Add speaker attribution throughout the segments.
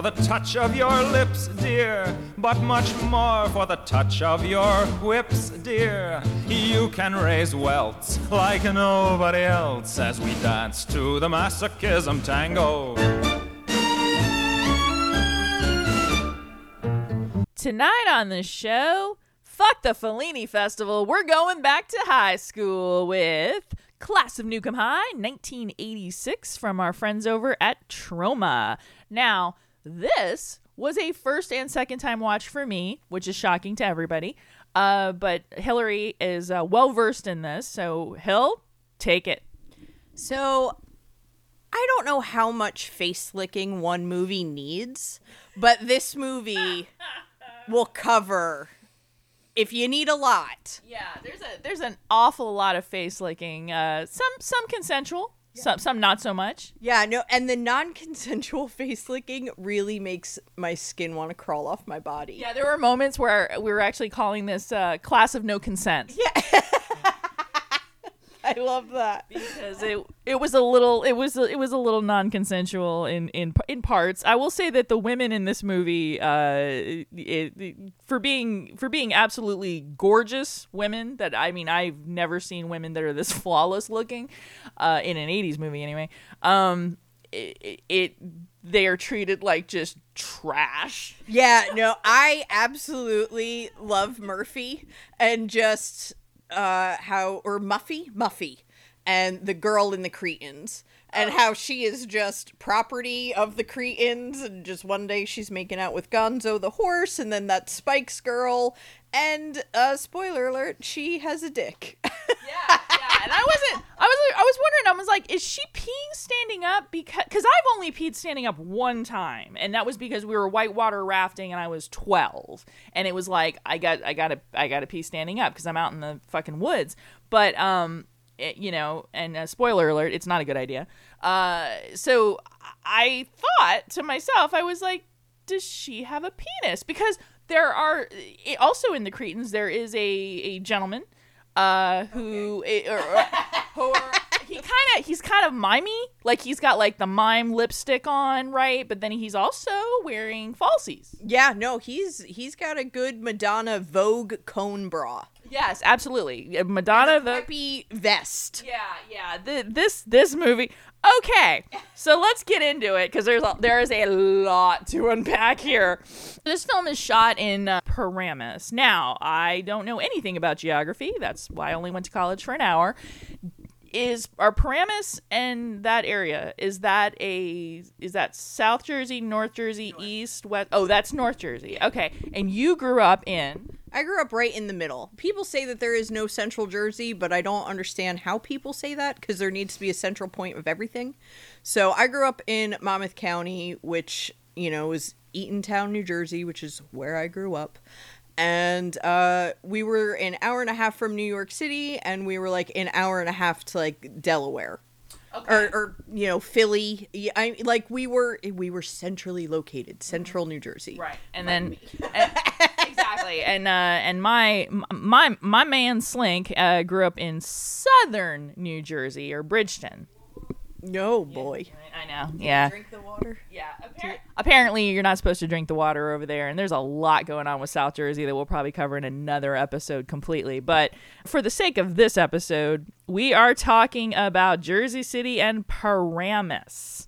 Speaker 1: for the touch of your lips, dear, but much more for the touch of your whips, dear. You can raise welts like nobody else as we dance to the masochism tango.
Speaker 2: Tonight on the show, fuck the Fellini Festival. We're going back to high school with Class of Nukem High, 1986, from our friends over at Troma. Now, this was a first and second time watch for me, which is shocking to everybody. Uh, but Hillary is uh, well versed in this, so Hill, take it.
Speaker 3: So I don't know how much face licking one movie needs, but this movie will cover if you need a lot.
Speaker 2: Yeah, there's a there's an awful lot of face licking. Uh, some some consensual, some some not so much.
Speaker 3: Yeah, no, and the non-consensual face licking really makes my skin want to crawl off my body.
Speaker 2: Yeah, there were moments where we were actually calling this uh, class of no consent.
Speaker 3: Yeah. I love that.
Speaker 2: because it it was a little it was it was a little non-consensual in in in parts. I will say that the women in this movie uh it, it- for being for being absolutely gorgeous women that I mean I've never seen women that are this flawless looking uh in an 80s movie anyway. Um it, it they are treated like just trash.
Speaker 3: Yeah, no, I absolutely love Murphy and just uh how or Muffy, Muffy and the girl in the Cretins and how she is just property of the Cretins and just one day she's making out with Gonzo the horse and then that Spikes girl and uh spoiler alert, she has a dick.
Speaker 2: Yeah, yeah. And I wasn't. I was. I was wondering. I was like, is she peeing standing up? Because because I've only peed standing up one time, and that was because we were whitewater rafting, and I was twelve, and it was like I got I got to I got to pee standing up because I'm out in the fucking woods. But um, it, you know, and uh, spoiler alert, it's not a good idea. Uh, so I thought to myself, I was like, does she have a penis? Because there are also in the Cretins there is a a gentleman uh who eh, or, or, or he kind of he's kind of mimey. Like he's got like the mime lipstick on right? But then he's also wearing falsies.
Speaker 3: Yeah, no, he's he's got a good Madonna Vogue cone bra.
Speaker 2: yes absolutely. Madonna the
Speaker 3: vest.
Speaker 2: yeah yeah. Th- this this movie okay so let's get into it because there's a, there is a lot to unpack here. This film is shot in uh, paramus. Now i don't know anything about geography. That's why i only went to college for an hour. Is are paramus and that area? Is that a is that south jersey north jersey east west? Oh that's north jersey. Okay and you grew up in
Speaker 3: I grew up right in the middle. People say that there is no central Jersey, but I don't understand how people say that because there needs to be a central point of everything. So I grew up in Monmouth County, which, you know, is Eatontown, New Jersey, which is where I grew up. And uh, we were an hour and a half from New York City, and we were like an hour and a half to like Delaware. Or, or you know Philly, Yeah, I like we were we were centrally located, central New Jersey.
Speaker 2: right. And then and- exactly. And uh and my my my man slink uh grew up in southern new jersey or bridgeton.
Speaker 3: No boy.
Speaker 2: I know. Yeah.
Speaker 3: Drink the water.
Speaker 2: yeah apparently you're not supposed to drink the water over there and there's a lot going on with south jersey that we'll probably cover in another episode completely but for the sake of this episode we are talking about jersey city and paramus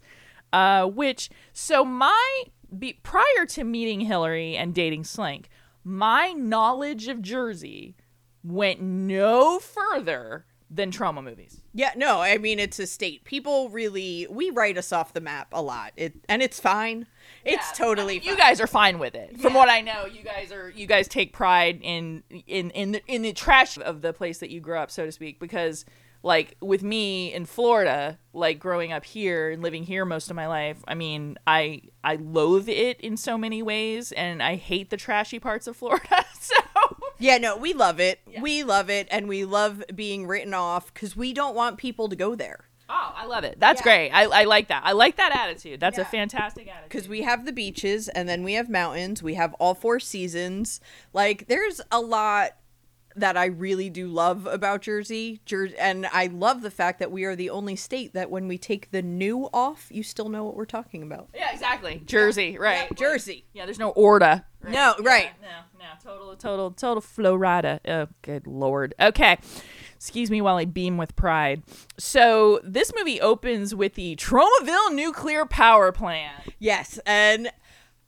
Speaker 2: uh, which so my be, prior to meeting hillary and dating slink my knowledge of jersey went no further than Troma movies
Speaker 3: Yeah, no, I mean it's a state. People really we write us off the map a lot. It and it's fine. It's
Speaker 2: Yeah,
Speaker 3: totally
Speaker 2: I mean,
Speaker 3: fine.
Speaker 2: you guys are fine with it. From what I know, you guys are you guys take pride in in in the, in the trash of the place that you grew up, so to speak, because like with me in Florida, like growing up here and living here most of my life, I mean, I I loathe it in so many ways and I hate the trashy parts of Florida. So
Speaker 3: Yeah, no, we love it. We love it and we love being written off cuz we don't want people to go there.
Speaker 2: Oh, I love it. That's
Speaker 3: Yeah.
Speaker 2: great. I, I like that. I like that attitude. That's a fantastic attitude.
Speaker 3: Cuz we have the beaches and then we have mountains. We have all four seasons. Like there's a lot that I really do love about Jersey. Jer- and I love the fact that we are the only state that when we take the new off, you still know what we're talking about.
Speaker 2: Yeah, exactly. Jersey, right?
Speaker 3: Yeah, Jersey.
Speaker 2: Yeah, there's no order.
Speaker 3: No, right.
Speaker 2: No, no, total, total, total Florida. Oh, good lord. Okay. Excuse me while I beam with pride. So this movie opens with the Tromaville nuclear power plant.
Speaker 3: Yes, and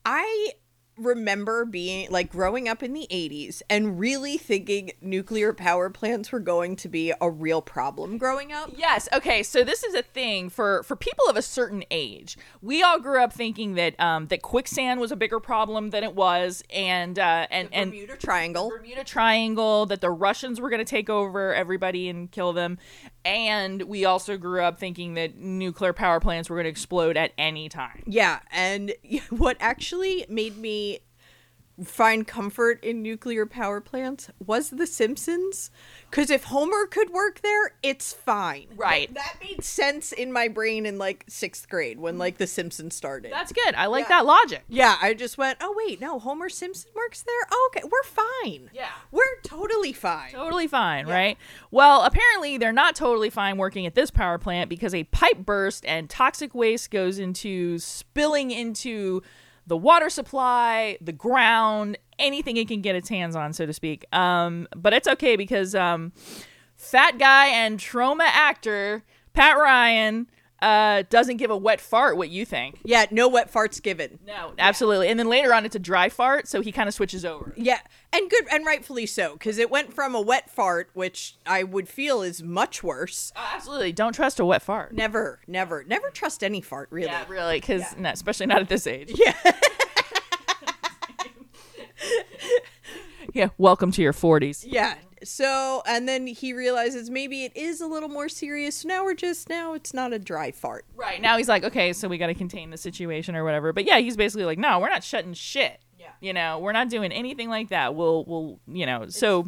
Speaker 3: I remember being like growing up in the 80s and really thinking nuclear power plants were going to be a real problem growing up.
Speaker 2: Yes. Okay. So this is a thing for for people of a certain age. We all grew up thinking that um, that quicksand was a bigger problem than it was, and uh, and and
Speaker 3: Bermuda Triangle.
Speaker 2: Bermuda Triangle, that the Russians were going to take over everybody and kill them. And we also grew up thinking that nuclear power plants were going to explode at any time.
Speaker 3: Yeah, and what actually made me find comfort in nuclear power plants was The Simpsons. Because if Homer could work there, it's fine.
Speaker 2: Right.
Speaker 3: That made sense in my brain in like sixth grade when like The Simpsons started.
Speaker 2: That's good. I like
Speaker 3: Yeah.
Speaker 2: that logic.
Speaker 3: yeah, I just went, oh, wait, no, Homer Simpson works there? Oh, okay, we're fine.
Speaker 2: Yeah.
Speaker 3: We're totally fine.
Speaker 2: Totally fine, right? Well, apparently they're not totally fine working at this power plant because a pipe burst and toxic waste goes into spilling into the water supply, the ground, anything it can get its hands on, so to speak. Um, but it's okay because um, fat guy and Troma actor Pat Ryan uh, doesn't give a wet fart. What you think?
Speaker 3: Yeah, no wet farts given.
Speaker 2: No, absolutely. And then later on, it's a dry fart, so he kind of switches over.
Speaker 3: Yeah, and good and rightfully so, because it went from a wet fart, which I would feel is much worse.
Speaker 2: Uh, absolutely, don't trust a wet fart.
Speaker 3: Never, never, never trust any fart, really.
Speaker 2: Yeah, really, because especially not at this age.
Speaker 3: Yeah.
Speaker 2: Yeah, welcome to your 40s.
Speaker 3: Yeah. So, and then he realizes maybe it is a little more serious. So now we're just now it's not a dry fart.
Speaker 2: Right. Now he's like, okay, so we got to contain the situation or whatever. But yeah, he's basically like, no, we're not shutting shit.
Speaker 3: Yeah.
Speaker 2: You know, we're not doing anything like that. We'll, we'll, you know, so,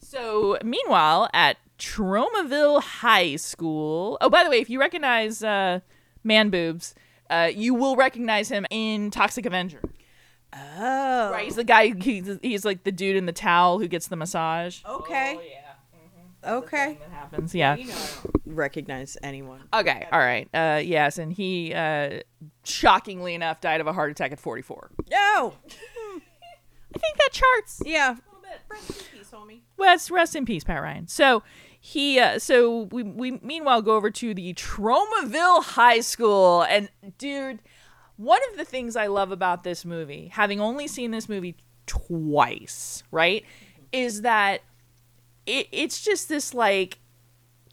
Speaker 2: so meanwhile, at Tromaville High School, oh, by the way, if you recognize uh, Man Boobs, uh, you will recognize him in Toxic Avenger.
Speaker 3: Oh.
Speaker 2: Right. He's the guy, he's, he's like the dude in the towel who gets the massage.
Speaker 3: Okay.
Speaker 2: Oh, yeah.
Speaker 3: Okay.
Speaker 2: That happens. Yeah.
Speaker 3: You know, recognize anyone.
Speaker 2: Okay, all right. Uh, yes, and he, uh, shockingly enough, died of a heart attack at 44.
Speaker 3: No.
Speaker 2: I think that charts.
Speaker 3: Yeah. Rest in peace, homie.
Speaker 2: Rest, rest in peace, Pat Ryan. So he, uh, so we, we meanwhile go over to the Tromaville High School, and dude, one of the things I love about this movie, having only seen this movie twice, right, is that it, it's just this like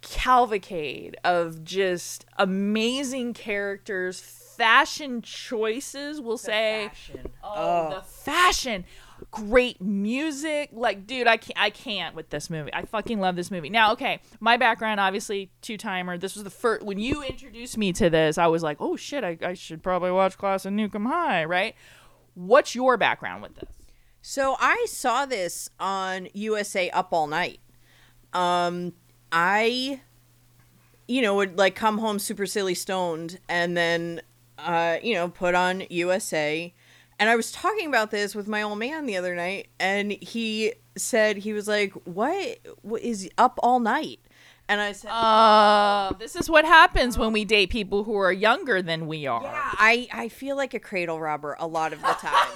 Speaker 2: cavalcade of just amazing characters, fashion choices, we'll say. Oh, the fashion. Great music. Like, dude, I can't I can't with this movie. I fucking love this movie. Now, okay, my background, obviously, two timer. This was the first when you introduced me to this, I was like, oh shit, I, I should probably watch Class of Nukem High, right? What's your background with this?
Speaker 3: So I saw this on USA Up All Night. Um, I, you know, would like come home super silly stoned and then, uh, you know, put on USA. And I was talking about this with my old man the other night, and he said he was like, "What, what is up all night?" And I said,
Speaker 2: Uh, this is what happens when we date people who are younger than we are.
Speaker 3: Yeah, I I feel like a cradle robber a lot of the time.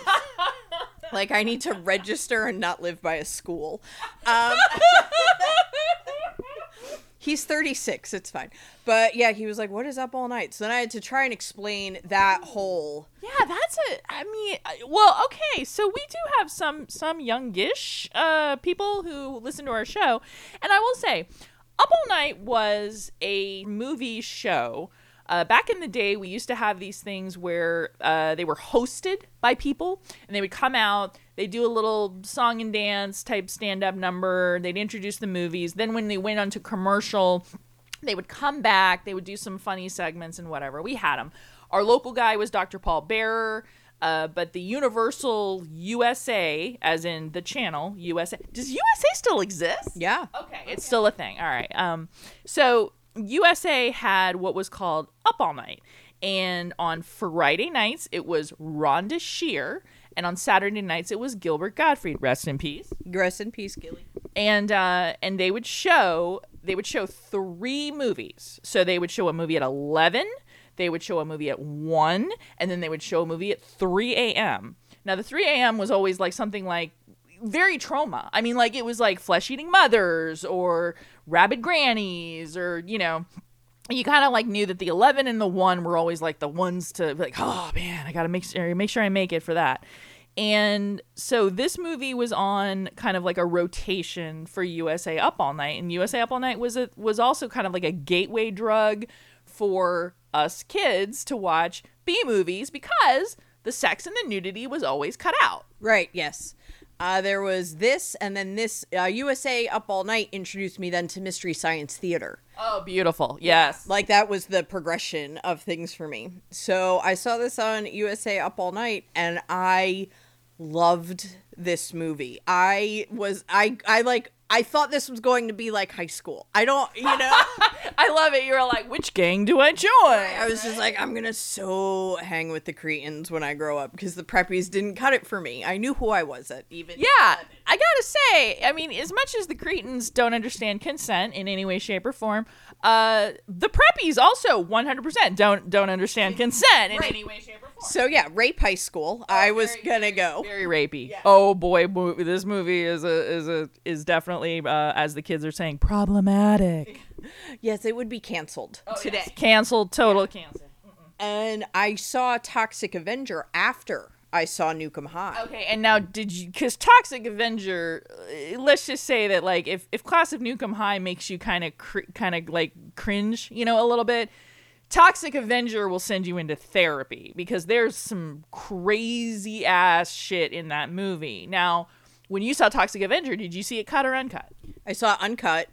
Speaker 3: like I need to register and not live by a school. Um, he's 36, it's fine. But yeah, he was like, "What is up all night?" So then I had to try and explain that whole.
Speaker 2: Yeah, that's a. I mean, uh, well, okay. So we do have some some youngish uh, people who listen to our show, and I will say, Up All Night was a movie show. Uh, back in the day, we used to have these things where uh, they were hosted by people, and they would come out. They do a little song and dance type stand up number. They'd introduce the movies. Then when they went on to commercial, they would come back they would do some funny segments and whatever we had them our local guy was dr paul bearer uh, but the universal usa as in the channel usa does usa still exist
Speaker 3: Yeah.
Speaker 2: okay it's still a thing all right um so usa had what was called up all night and on friday nights it was rhonda shear and on saturday nights it was gilbert gottfried rest in peace
Speaker 3: Rest in peace, Gilly.
Speaker 2: and uh, and they would show they would show three movies. So they would show a movie at eleven, they would show a movie at one, and then they would show a movie at three a.m. Now the three a.m. was always like something like very Troma. I mean, like it was like flesh eating mothers or rabid grannies or you know you kind of like knew that the 11 and the 1 were always like the ones to like oh man i gotta make sure make sure i make it for that and so this movie was on kind of like a rotation for usa up all night and usa up all night was a, was also kind of like a gateway drug for us kids to watch b movies because the sex and the nudity was always cut out
Speaker 3: Right, yes. Uh, there was this, and then this uh, USA Up All Night introduced me then to Mystery Science Theater.
Speaker 2: oh beautiful yes
Speaker 3: Like that was the progression of things for me. So I saw this on USA Up All Night, and I loved this movie. I was I I like I thought this was going to be like high school. I don't, you know.
Speaker 2: i love it you were like which gang do i join
Speaker 3: I was just like, I'm gonna so hang with the Cretins when I grow up because the preppies didn't cut it for me. I knew who I was at even.
Speaker 2: Yeah, I gotta say, I mean, as much as the Cretins don't understand consent in any way, shape, or form, uh, the preppies also 100% don't don't understand consent in
Speaker 3: Right.
Speaker 2: any way, shape, or form.
Speaker 3: So yeah, rape high school. I was
Speaker 2: very,
Speaker 3: gonna go.
Speaker 2: Very rapey. Oh boy, this movie is a is a is definitely, uh, as the kids are saying, problematic.
Speaker 3: Yes, it would be canceled today.
Speaker 2: Canceled, total cancel.
Speaker 3: And I saw Toxic Avenger after I saw Nukem High.
Speaker 2: Okay, and now did you? Because Toxic Avenger, uh, let's just say that like if if Class of Nukem High makes you kind of cr- kind of like cringe, you know, a little bit. Toxic Avenger will send you into therapy because there's some crazy ass shit in that movie. Now, when you saw Toxic Avenger, did you see it cut or uncut?
Speaker 3: I saw Uncut,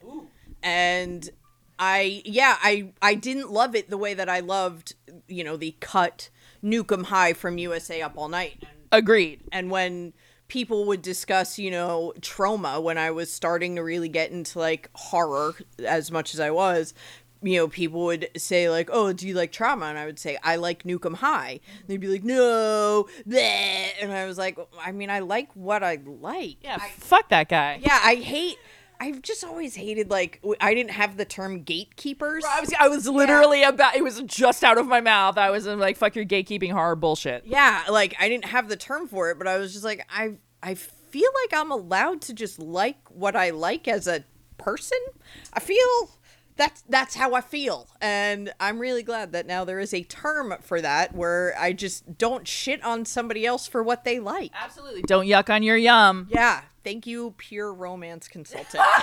Speaker 3: and I yeah I I didn't love it the way that I loved you know the cut Nukem High from USA Up All Night. And,
Speaker 2: Agreed.
Speaker 3: and when people would discuss you know Troma when I was starting to really get into like horror as much as I was. You know, people would say like, "Oh, do you like Troma?" And I would say, "I like Nukem High." They'd be like, "No," bleh. and I was like, "I mean, I like what I like."
Speaker 2: Yeah, fuck that guy.
Speaker 3: Yeah, I hate. I've just always hated like I didn't have the term gatekeepers.
Speaker 2: I was, I was literally about. It was just out of my mouth. I was like, "Fuck your gatekeeping horror bullshit."
Speaker 3: Yeah, like I didn't have the term for it, but I was just like I I feel like I'm allowed to just like what I like as a person. I feel that's that's how I feel, and I'm really glad that now there is a term for that where I just don't shit on somebody else for what they like.
Speaker 2: Absolutely. Don't yuck on your yum.
Speaker 3: Yeah, thank you, pure romance consultant.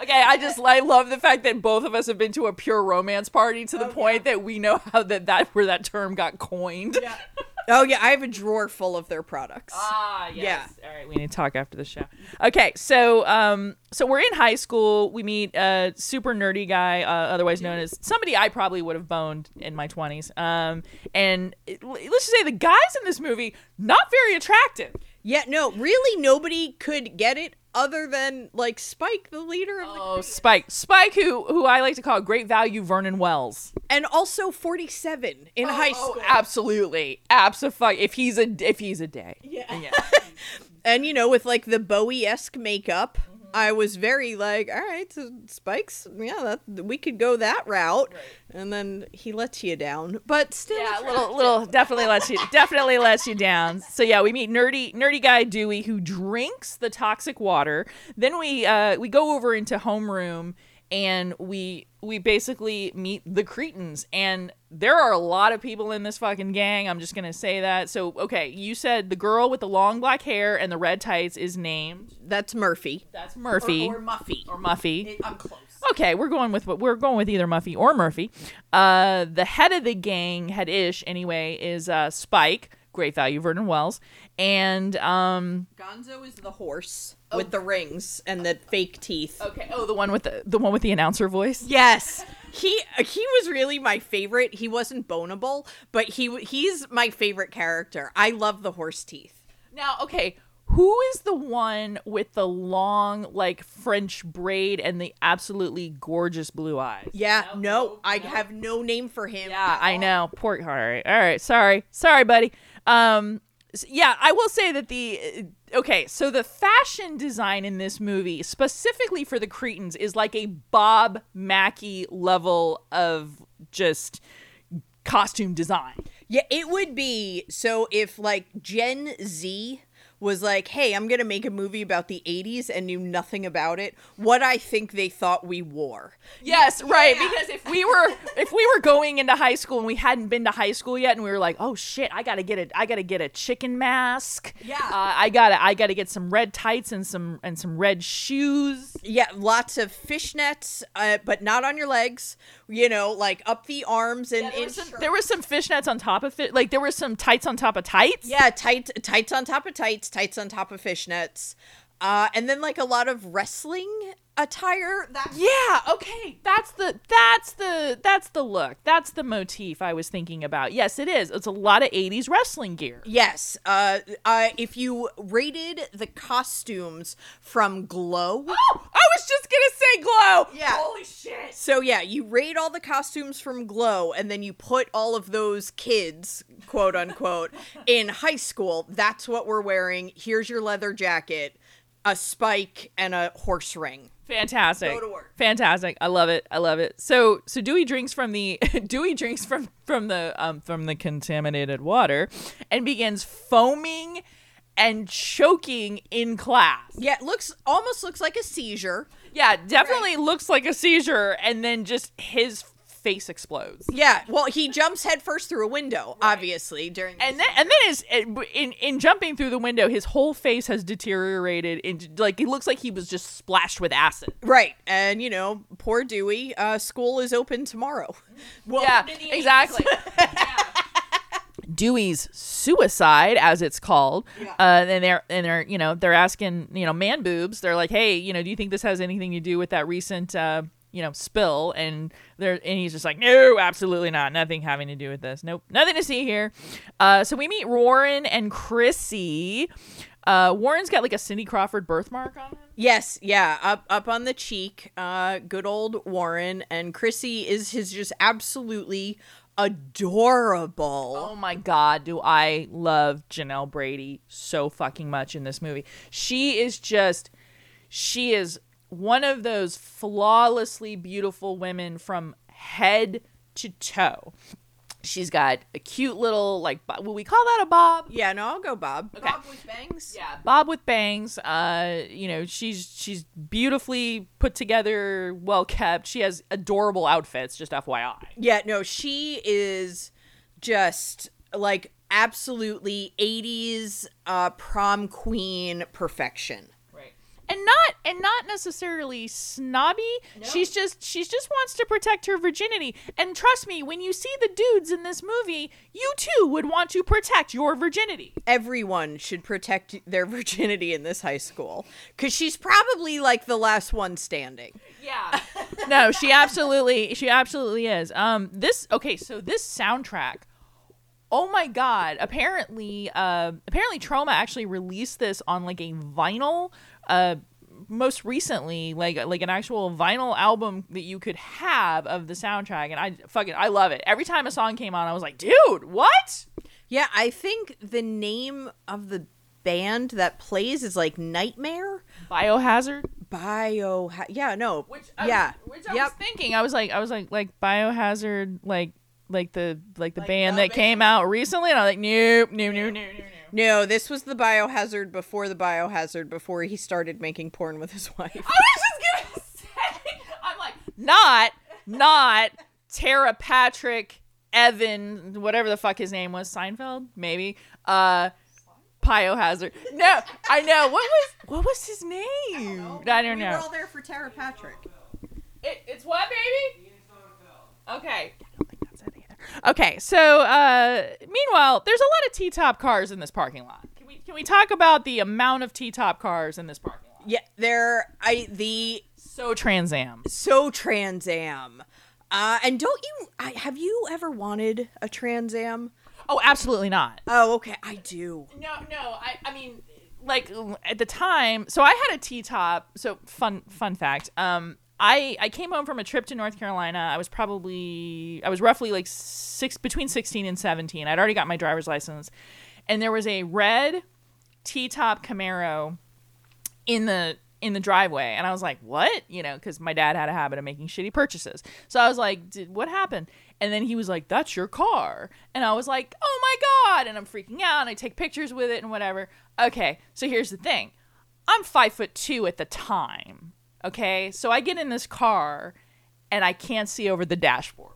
Speaker 2: Okay, I just I love the fact that both of us have been to a pure romance party to the oh, point that we know how that that where that term got coined.
Speaker 3: oh yeah, I have a drawer full of their products.
Speaker 2: Ah, yes. All right, we need to talk after the show. Okay, so um, so we're in high school. We meet a super nerdy guy, uh, otherwise known as somebody I probably would have boned in my twenties. Um, and let's just say the guys in this movie not very attractive.
Speaker 3: Yeah, no, really nobody could get it other than like Spike, the leader of the
Speaker 2: Oh, Spike, Spike, who who I like to call great value Vernon Wells.
Speaker 3: and also 47 in high
Speaker 2: Oh,
Speaker 3: school.
Speaker 2: absolutely, absolutely. If he's a if he's a day,
Speaker 3: yeah. and you know, with like the Bowie-esque makeup,
Speaker 2: Mm-hmm.
Speaker 3: I was very like, all right, so Spike's, yeah, that we could go that route. And then he lets you down, but still
Speaker 2: Yeah, a little, little, definitely lets you, definitely lets you down. So yeah, we meet nerdy, nerdy guy Dewey who drinks the toxic water. Then we, uh, we go over into homeroom and we, we basically meet the Cretins. And there are a lot of people in this fucking gang. I'm just gonna say that. So okay, you said the girl with the long black hair and the red tights is named.
Speaker 3: That's Murphy.
Speaker 2: That's Murphy
Speaker 3: Or, or Muffy.
Speaker 2: or Muffy.
Speaker 3: I'm close.
Speaker 2: Okay, we're going with what we're going with either Muffy or Murphy. Uh, the head of the gang, head ish anyway, is uh, Spike, great value Vernon Wells, and um,
Speaker 3: Gonzo is the horse with the rings and the fake teeth.
Speaker 2: okay, oh the one with the the one with the announcer voice.
Speaker 3: Yes. He he was really my favorite. He wasn't bonable, but he he's my favorite character. I love the horse teeth.
Speaker 2: Now, okay, who is the one with the long like French braid and the absolutely gorgeous blue eyes?
Speaker 3: Yeah, no, I have no name for him.
Speaker 2: Yeah, I know. Poor. All right, all right. Sorry, sorry, buddy. Um, Yeah, I will say that the uh, okay, so the fashion design in this movie, specifically for the Cretins, is like a Bob Mackie level of just costume design.
Speaker 3: Yeah, it would be so if like Gen Z was like, "Hey, I'm going to make a movie about the 80s and knew nothing about it." What I think they thought we wore.
Speaker 2: Yes, right. Because if we were if we were going into high school and we hadn't been to high school yet, and we were like, oh shit, I gotta get a I gotta get a chicken mask.
Speaker 3: Yeah.
Speaker 2: uh, I gotta I gotta get some red tights and some and some red shoes.
Speaker 3: Yeah, lots of fishnets, uh, but not on your legs. You know, like up the arms and
Speaker 2: There
Speaker 3: in
Speaker 2: was, some, there was some fishnets on top of it. Like there were some tights on top of tights.
Speaker 3: Yeah, tight tights on top of tights, tights on top of fishnets. Uh, and then like a lot of wrestling attire. That
Speaker 2: Yeah, okay. That's the that's the that's the look. That's the motif I was thinking about. Yes, it is. It's a lot of 80s wrestling gear.
Speaker 3: Yes. Uh, uh, if you rated the costumes from Glow, oh,
Speaker 2: I was just going to say glow.
Speaker 3: Yeah.
Speaker 2: Holy shit.
Speaker 3: so yeah, you rate all the costumes from Glow, and then you put all of those kids, quote unquote, in high school. That's what we're wearing. Here's your leather jacket, a spike, and a horse ring.
Speaker 2: Fantastic.
Speaker 3: Go to work.
Speaker 2: Fantastic. I love it. I love it. So so Dewey drinks from the Dewey drinks from from the um from the contaminated water and begins foaming and choking in class.
Speaker 3: Yeah, it looks almost looks like a seizure.
Speaker 2: Yeah, definitely looks like a seizure and then just his face explodes.
Speaker 3: Yeah, well, he jumps headfirst through a window, obviously during.
Speaker 2: And then, and then his in in jumping through the window, his whole face has deteriorated into like it looks like he was just splashed with acid.
Speaker 3: right, and you know, poor Dewey. Uh, school is open tomorrow. Well,
Speaker 2: yeah, exactly. Dewey's suicide, as it's called,
Speaker 3: Yeah.
Speaker 2: uh, and they're and they're you know they're asking you know man boobs. They're like, hey, you know, do you think this has anything to do with that recent uh, you know spill? And they're and he's just like, no, absolutely not. Nothing having to do with this. Nope, nothing to see here. Uh, so we meet Warren and Chrissy. Uh, Warren's got like a Cindy Crawford birthmark on him.
Speaker 3: Yes, yeah, up up on the cheek. Uh, good old Warren and Chrissy is his just absolutely adorable.
Speaker 2: Oh my god, do I love Janelle Brady so fucking much in this movie. She is just she is one of those flawlessly beautiful women from head to toe. She's got a cute little like bo- will we call that a bob?
Speaker 3: Yeah, no, I'll go Bob.
Speaker 2: Okay.
Speaker 3: Bob with bangs.
Speaker 2: Yeah, bob with bangs. Uh, you know, she's she's beautifully put together, well kept. She has adorable outfits, just FYI.
Speaker 3: Yeah, no, she is just like absolutely 80s uh, prom queen perfection.
Speaker 2: Right. And not and not necessarily snobby. She's just she's just wants to protect her virginity. And trust me, when you see the dudes in this movie, you too would want to protect your virginity.
Speaker 3: Everyone should protect their virginity in this high school because she's probably like the last one standing.
Speaker 2: Yeah. no, she absolutely she absolutely is. Um this okay, so this soundtrack Oh my god. Apparently uh apparently Troma actually released this on like a vinyl uh most recently like like an actual vinyl album that you could have of the soundtrack and I fucking I love it. Every time a song came on I was like, "Dude, what?"
Speaker 3: Yeah, I think the name of the band that plays is like Nightmare.
Speaker 2: Biohazard?
Speaker 3: Bio. Yeah, no.
Speaker 2: Which I
Speaker 3: yeah.
Speaker 2: was, which I
Speaker 3: yep.
Speaker 2: was thinking. I was like, I was like, like Biohazard, like, like the like the
Speaker 3: Like
Speaker 2: band
Speaker 3: the
Speaker 2: that came out recently, and I was like, nope, nope, nope, nope, nope, nope.
Speaker 3: No, this was the Biohazard before the Biohazard before he started making porn with his wife.
Speaker 2: I was just gonna say, I'm like, not, not Tera Patrick, Evan, whatever the fuck his name was, Seinfeld, maybe. Uh, Biohazard. No, I know. What was what was his name? I don't know.
Speaker 3: We're all there for Tera Patrick.
Speaker 2: It, it's what, baby? Okay. I don't think that's it either. Okay, so uh, meanwhile, there's a lot of T-top cars in this parking lot. Can we can we talk about the amount of T-top cars in this parking lot?
Speaker 3: Yeah, there. I the
Speaker 2: So Trans Am.
Speaker 3: so Trans Am. Uh, and don't you? I, have you ever wanted a Trans Am?
Speaker 2: Oh, absolutely not.
Speaker 3: Oh, okay. I do.
Speaker 2: No, no. I, I mean, like at the time. So I had a T top. So fun, fun fact. Um, I I came home from a trip to North Carolina. I was probably I was roughly like six between sixteen and seventeen. I'd already got my driver's license, and there was a red T-top Camaro in the in the driveway. And i was like what? You know because my dad had a habit of making shitty purchases. So i was like what happened? And then he was like that's your car. And i was like oh my god. And i'm freaking out. And i take pictures with it and whatever. Okay so here's the thing. I'm five foot two at the time okay so i get in this car and i can't see over the dashboard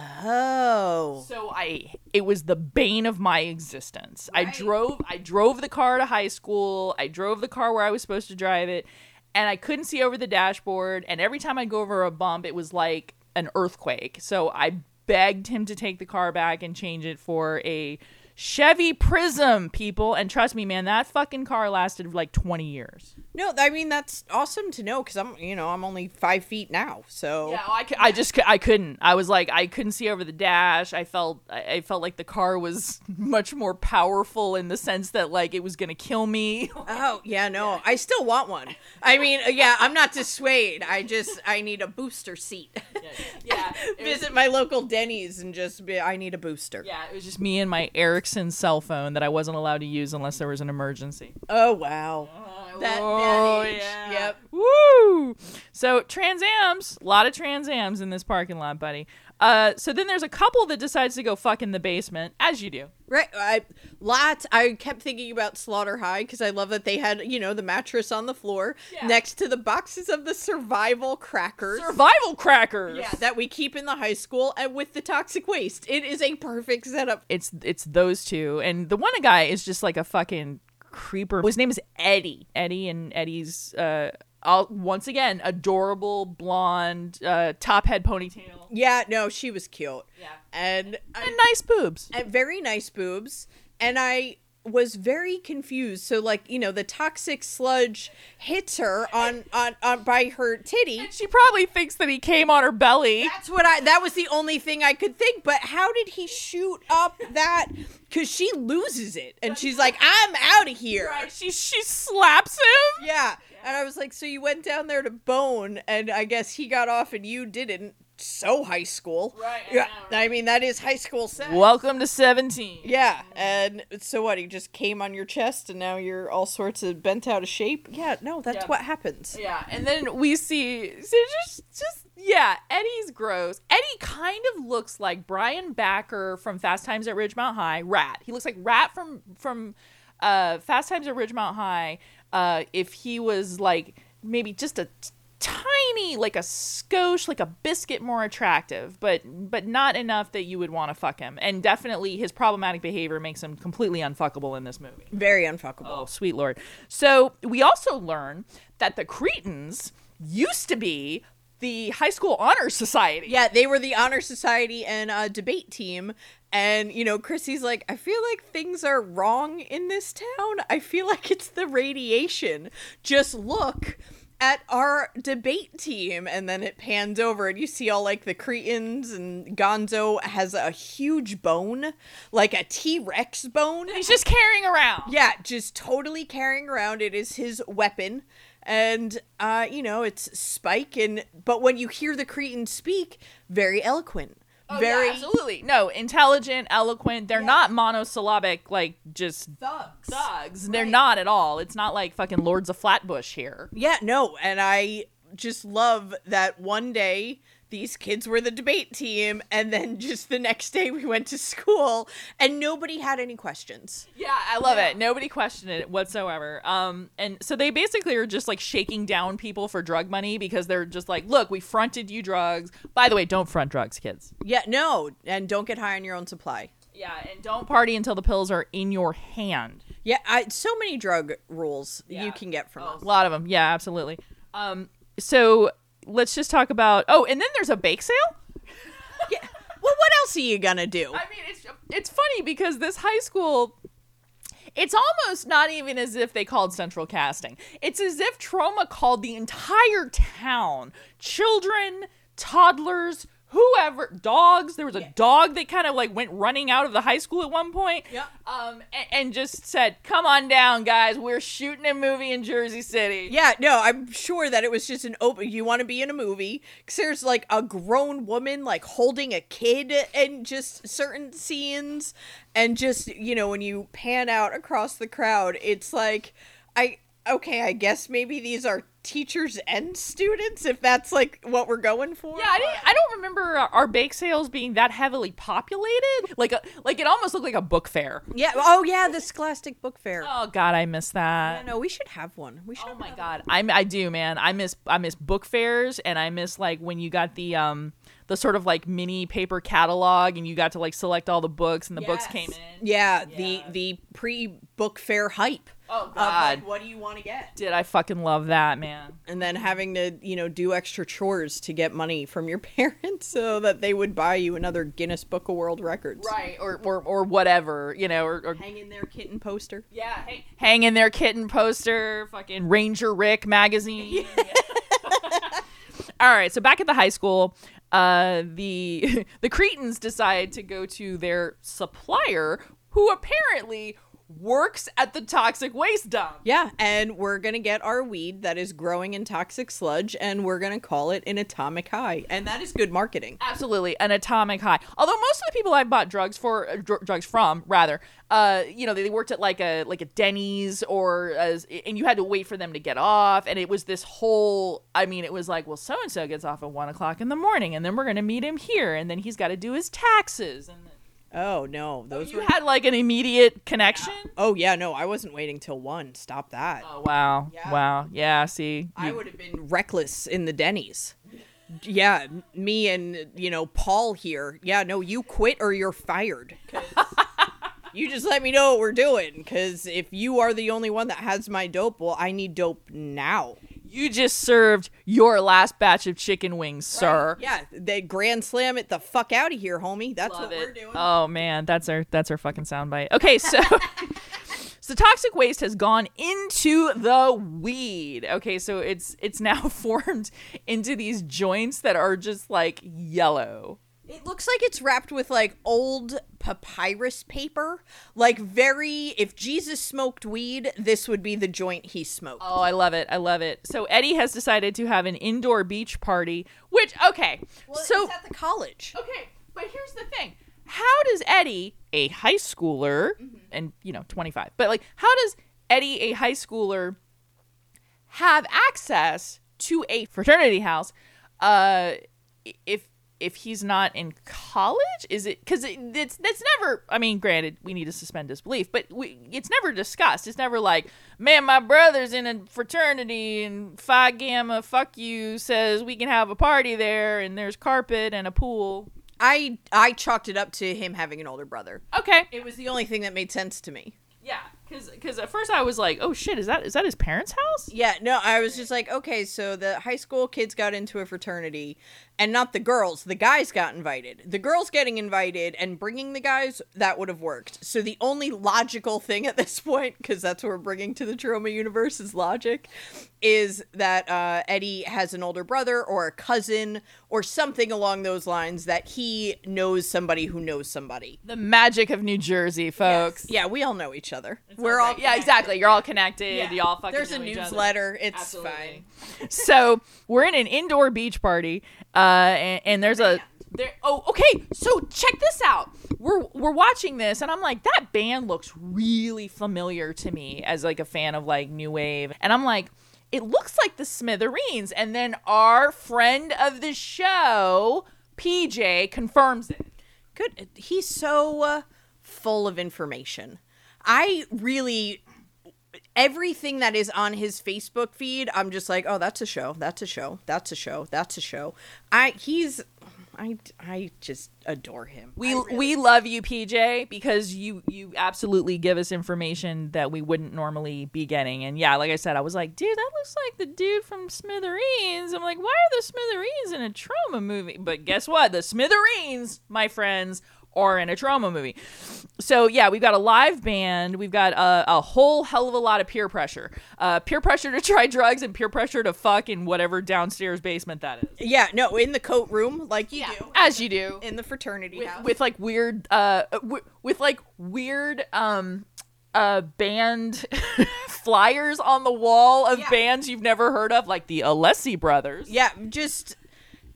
Speaker 3: Oh.
Speaker 2: so I it was the bane of my existence. I drove I drove the car to high school. I drove the car where I was supposed to drive it and I couldn't see over the dashboard and every time I'd go over a bump it was like an earthquake. So I begged him to take the car back and change it for a Chevy Prism, people. And trust me, man, that fucking car lasted like 20 years.
Speaker 3: No, I mean that's awesome to know because I'm, you know, I'm only five feet now, so
Speaker 2: Yeah, I, I just I couldn't. I was like I couldn't see over the dash. I felt I felt like the car was much more powerful in the sense that like it was gonna kill me.
Speaker 3: Oh yeah, no, I still want one. I mean, uh, yeah, I'm not dissuade. I just I need a booster seat.
Speaker 2: yeah, it was,
Speaker 3: Visit my local Denny's and just be. I need a booster.
Speaker 2: yeah, it was just me and my Ericsson cell phone that I wasn't allowed to use unless there was an emergency.
Speaker 3: Oh wow. That,
Speaker 2: Oh,
Speaker 3: that
Speaker 2: yeah.
Speaker 3: Yep.
Speaker 2: Woo! So Trans Ams, a lot of Trans Ams in this parking lot, buddy. Uh, so then there's a couple that decides to go fuck in the basement, as you do.
Speaker 3: Right. I lots. I kept thinking about Slaughter High because I love that they had you know the mattress on the floor
Speaker 2: Yeah.
Speaker 3: next to the boxes of the survival crackers.
Speaker 2: Survival crackers.
Speaker 3: yeah, that we keep in the high school and with the toxic waste. It is a perfect setup.
Speaker 2: it's it's those two, and the one guy is just like a fucking creeper. His name is Eddie. Eddie and Eddie's uh, all, once again adorable blonde uh, top head ponytail
Speaker 3: Yeah, no, she was cute.
Speaker 2: Yeah.
Speaker 3: And, I,
Speaker 2: nice boobs.
Speaker 3: and very nice boobs. And I was very confused. So like you know the toxic sludge hits her on on, on by her titty.
Speaker 2: And she probably thinks that he came on her belly.
Speaker 3: That's what I. That was the only thing I could think. But how did he shoot up that? Because she loses it, and she's like, "I'm out of here."
Speaker 2: Right, she she slaps him.
Speaker 3: Yeah. And I was like, "So you went down there to bone, and I guess he got off, and you didn't." So high school.
Speaker 2: Right, I
Speaker 3: Yeah.
Speaker 2: know,
Speaker 3: I mean, that is high school sex.
Speaker 2: Welcome to seventeen.
Speaker 3: Yeah, and so what? He just came on your chest, and now you're all sorts of bent out of shape. Yeah, no, that's
Speaker 2: Yeah.
Speaker 3: what happens.
Speaker 2: Yeah, and then we see so just just yeah, Eddie's gross. Eddie kind of looks like Brian Backer from Fast Times at Ridgemont High. Rat. He looks like Rat from from uh, Fast Times at Ridgemont High. Uh, if he was like maybe just a t- tiny like a skosh like a biscuit more attractive but but not enough that you would want to fuck him and definitely his problematic behavior makes him completely unfuckable in this movie
Speaker 3: Very unfuckable.
Speaker 2: Oh, sweet lord. So we also learn that the Cretins used to be the high school honor society.
Speaker 3: Yeah, they were the honor society and uh, debate team. And, you know, Chrissy's like, I feel like things are wrong in this town. I feel like it's the radiation. Just look at our debate team. And then it pans over and you see all like the Cretins and Gonzo has a huge bone, like a T Rex bone.
Speaker 2: He's just carrying around.
Speaker 3: Yeah, just totally carrying around. It is his weapon. And uh, you know, it's Spike and but when you hear the Cretin speak, very eloquent.
Speaker 2: Oh, yeah,
Speaker 3: very
Speaker 2: absolutely. No, intelligent, eloquent. They're not monosyllabic, like just
Speaker 3: thugs.
Speaker 2: thugs. They're not at all. It's not like fucking Lords of Flatbush here.
Speaker 3: Yeah, no, and I just love that one day these kids were the debate team and then just the next day we went to school and nobody had any questions.
Speaker 2: Yeah, I love it. Nobody questioned it whatsoever. Um, and so they basically are just like shaking down people for drug money because they're just like, look, we fronted you drugs. By the way, don't front drugs, kids.
Speaker 3: Yeah, no, and don't get high on your own supply.
Speaker 2: Yeah, and don't party until the pills are in your hand.
Speaker 3: Yeah, I, so many drug rules
Speaker 2: Yeah.
Speaker 3: you can get from
Speaker 2: A
Speaker 3: us.
Speaker 2: lot of them. Yeah, absolutely. Um, so let's just talk about. Oh, and then there's a bake sale.
Speaker 3: Yeah. Well, what else are you gonna do?
Speaker 2: I mean, it's it's funny because this high school. It's almost not even as if they called central casting. It's as if Troma called the entire town children, toddlers, whoever dogs. There was a dog that kind of like went running out of the high school at one point.
Speaker 3: Yep.
Speaker 2: um and, and just said come on down guys. We're shooting a movie in jersey city.
Speaker 3: Yeah, no, I'm sure that it was just an open. You want to be in a movie? Because there's like a grown woman like holding a kid and just certain scenes, and just you know when you pan out across the crowd, it's like I okay, I guess maybe these are teachers and students if that's like what we're going for.
Speaker 2: yeah I, didn't, I don't remember our, our bake sales being that heavily populated like a like it almost looked like a book fair
Speaker 3: Yeah. Oh yeah, the Scholastic Book Fair.
Speaker 2: oh god i miss that
Speaker 3: Yeah, no, we should have one. We should.
Speaker 2: Oh my god, I I do, man. I miss I miss book fairs, and I miss like when you got the um the sort of like mini paper catalog, and you got to like select all the books, and the books came in.
Speaker 3: Yeah, the
Speaker 2: Yeah.
Speaker 3: the pre book fair hype.
Speaker 2: Oh god,
Speaker 3: like, what do you want to get?
Speaker 2: did I fucking love that, man?
Speaker 3: and then having to you know do extra chores to get money from your parents so that they would buy you another Guinness Book of World Records.
Speaker 2: Right, or or or whatever, you know, or. or
Speaker 3: Hang in there, kitten poster.
Speaker 2: yeah, hang, hang in there, kitten poster, fucking Ranger Rick magazine. All right, so back at the high school, uh, the the Cretins decide to go to their supplier, who apparently works at the toxic waste dump.
Speaker 3: Yeah, and we're gonna get our weed that is growing in toxic sludge, and we're gonna call it an atomic high, and that is good marketing.
Speaker 2: Absolutely, an atomic high. Although most of the people I bought drugs for, uh, dr- drugs from, rather, uh, you know, they, worked at like a like a Denny's or as, and you had to wait for them to get off, and it was this whole. I mean, it was like, well, so and so gets off at one o'clock in the morning, and then we're gonna meet him here, and then he's got to do his taxes, and
Speaker 3: Oh no, those
Speaker 2: you
Speaker 3: were.
Speaker 2: had like an immediate connection.
Speaker 3: Oh yeah, no, I wasn't waiting till one. Stop that.
Speaker 2: Oh wow,
Speaker 3: Yeah.
Speaker 2: wow, yeah. See,
Speaker 3: I
Speaker 2: you-
Speaker 3: would have been reckless in the Denny's. Yeah, me and you know Paul here. Yeah, no, you quit or you're fired. you just let me know what we're doing. Because if you are the only one that has my dope, well, I need dope now.
Speaker 2: You just served your last batch of chicken wings, sir.
Speaker 3: Yeah, they grand slam it the fuck out of here, homie. That's
Speaker 2: Love
Speaker 3: what
Speaker 2: it.
Speaker 3: we're doing.
Speaker 2: Oh man, that's our that's our fucking soundbite. Okay, so so toxic waste has gone into the weed. Okay, so it's it's now formed into these joints that are just like yellow.
Speaker 3: It looks like it's wrapped with like old papyrus paper. Like very if Jesus smoked weed, this would be the joint he smoked.
Speaker 2: Oh, I love it. I love it. So Eddie has decided to have an indoor beach party, which okay.
Speaker 3: Well,
Speaker 2: so
Speaker 3: it's at the college.
Speaker 2: Okay, but here's the thing. How does Eddie, a high schooler,
Speaker 3: Mm-hmm.
Speaker 2: and you know, 25, but like, how does Eddie, a high schooler, have access to a fraternity house? Uh, if if he's not in college, is it because it, it's that's never. I mean, granted, we need to suspend disbelief, but we it's never discussed. It's never like, man, my brother's in a fraternity and Phi Gamma, fuck you, says we can have a party there and there's carpet and a pool.
Speaker 3: I I chalked it up to him having an older brother.
Speaker 2: Okay,
Speaker 3: It was the only thing that made sense to me.
Speaker 2: yeah, because at first I was like, oh shit, is that is that his parents' house?
Speaker 3: Yeah, no, I was just like, okay, so the high school kids got into a fraternity, and not the girls. The guys got invited. The girls getting invited and bringing the guys, that would have worked. So the only logical thing at this point, because that's what we're bringing to the Troma universe is logic, is that uh, Eddie has an older brother or a cousin or something along those lines that he knows somebody who knows somebody.
Speaker 2: The magic of New Jersey, folks.
Speaker 3: Yeah, we all know each other.
Speaker 2: It's
Speaker 3: we're all
Speaker 2: yeah, exactly. You're all connected.
Speaker 3: Yeah.
Speaker 2: Y'all fucking.
Speaker 3: There's a
Speaker 2: know each other.
Speaker 3: newsletter. It's
Speaker 2: Absolutely.
Speaker 3: fine.
Speaker 2: so we're in an indoor beach party, uh, and, and there's a there. Oh, okay. So check this out. We're we're watching this, and I'm like, that band looks really familiar to me as like a fan of like new wave, and I'm like. It looks like the Smithereens, and then our friend of the show, PJ, confirms it.
Speaker 3: Good. He's so uh, full of information. I really everything that is on his Facebook feed, I'm just like, oh, that's a show. That's a show. That's a show. That's a show. I he's I I just adore him.
Speaker 2: We
Speaker 3: really-
Speaker 2: we love you, PJ, because you you absolutely give us information that we wouldn't normally be getting. And yeah, like I said, I was like, dude, that looks like the dude from Smithereens. I'm like, why are the Smithereens in a Troma movie? But guess what? The Smithereens, my friends, are in a Troma movie. So yeah, we've got a live band, we've got a, a whole hell of a lot of peer pressure, uh, peer pressure to try drugs and peer pressure to fuck in whatever downstairs basement that is.
Speaker 3: Yeah, no, in the coat room, like you do.
Speaker 2: as you do
Speaker 3: In the fraternity
Speaker 2: with,
Speaker 3: house.
Speaker 2: with like weird uh w- with like weird um uh band flyers on the wall of
Speaker 3: Yeah.
Speaker 2: bands you've never heard of like the Alessi brothers
Speaker 3: yeah, just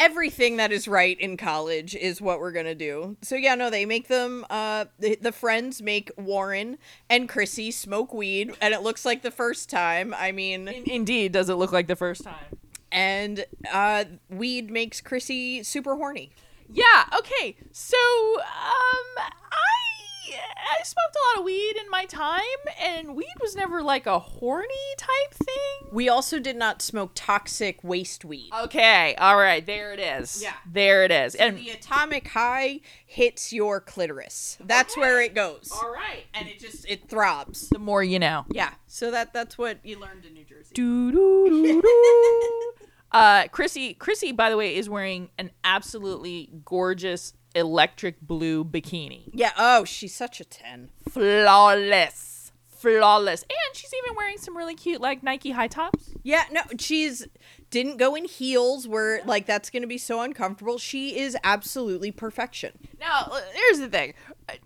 Speaker 3: everything that is right in college is what we're gonna do. So yeah, no, they make them. Uh, the, the friends make Warren and Chrissy smoke weed, and it looks like the first time. I mean,
Speaker 2: In- indeed does it look like the first time
Speaker 3: and uh, weed makes Chrissy super horny.
Speaker 2: yeah okay so um i i smoked a lot of weed in my time and weed was never like a horny type thing
Speaker 3: We also did not smoke toxic waste weed.
Speaker 2: okay all right there it is
Speaker 3: Yeah.
Speaker 2: there it is and
Speaker 3: the atomic high hits your clitoris. That's where it goes.
Speaker 2: all right
Speaker 3: And it just it throbs.
Speaker 2: the more you know
Speaker 3: Yeah. So that that's what you learned in New Jersey.
Speaker 2: Doo-doo-doo-doo. uh, Chrissy, Chrissy, by the way, is wearing an absolutely gorgeous electric blue bikini.
Speaker 3: Yeah. Oh, she's such a ten.
Speaker 2: Flawless. Flawless. And she's even wearing some really cute, like, Nike high tops.
Speaker 3: Yeah. No, she's didn't go in heels where like that's gonna be so uncomfortable. She is absolutely perfection.
Speaker 2: Now, uh, here's the thing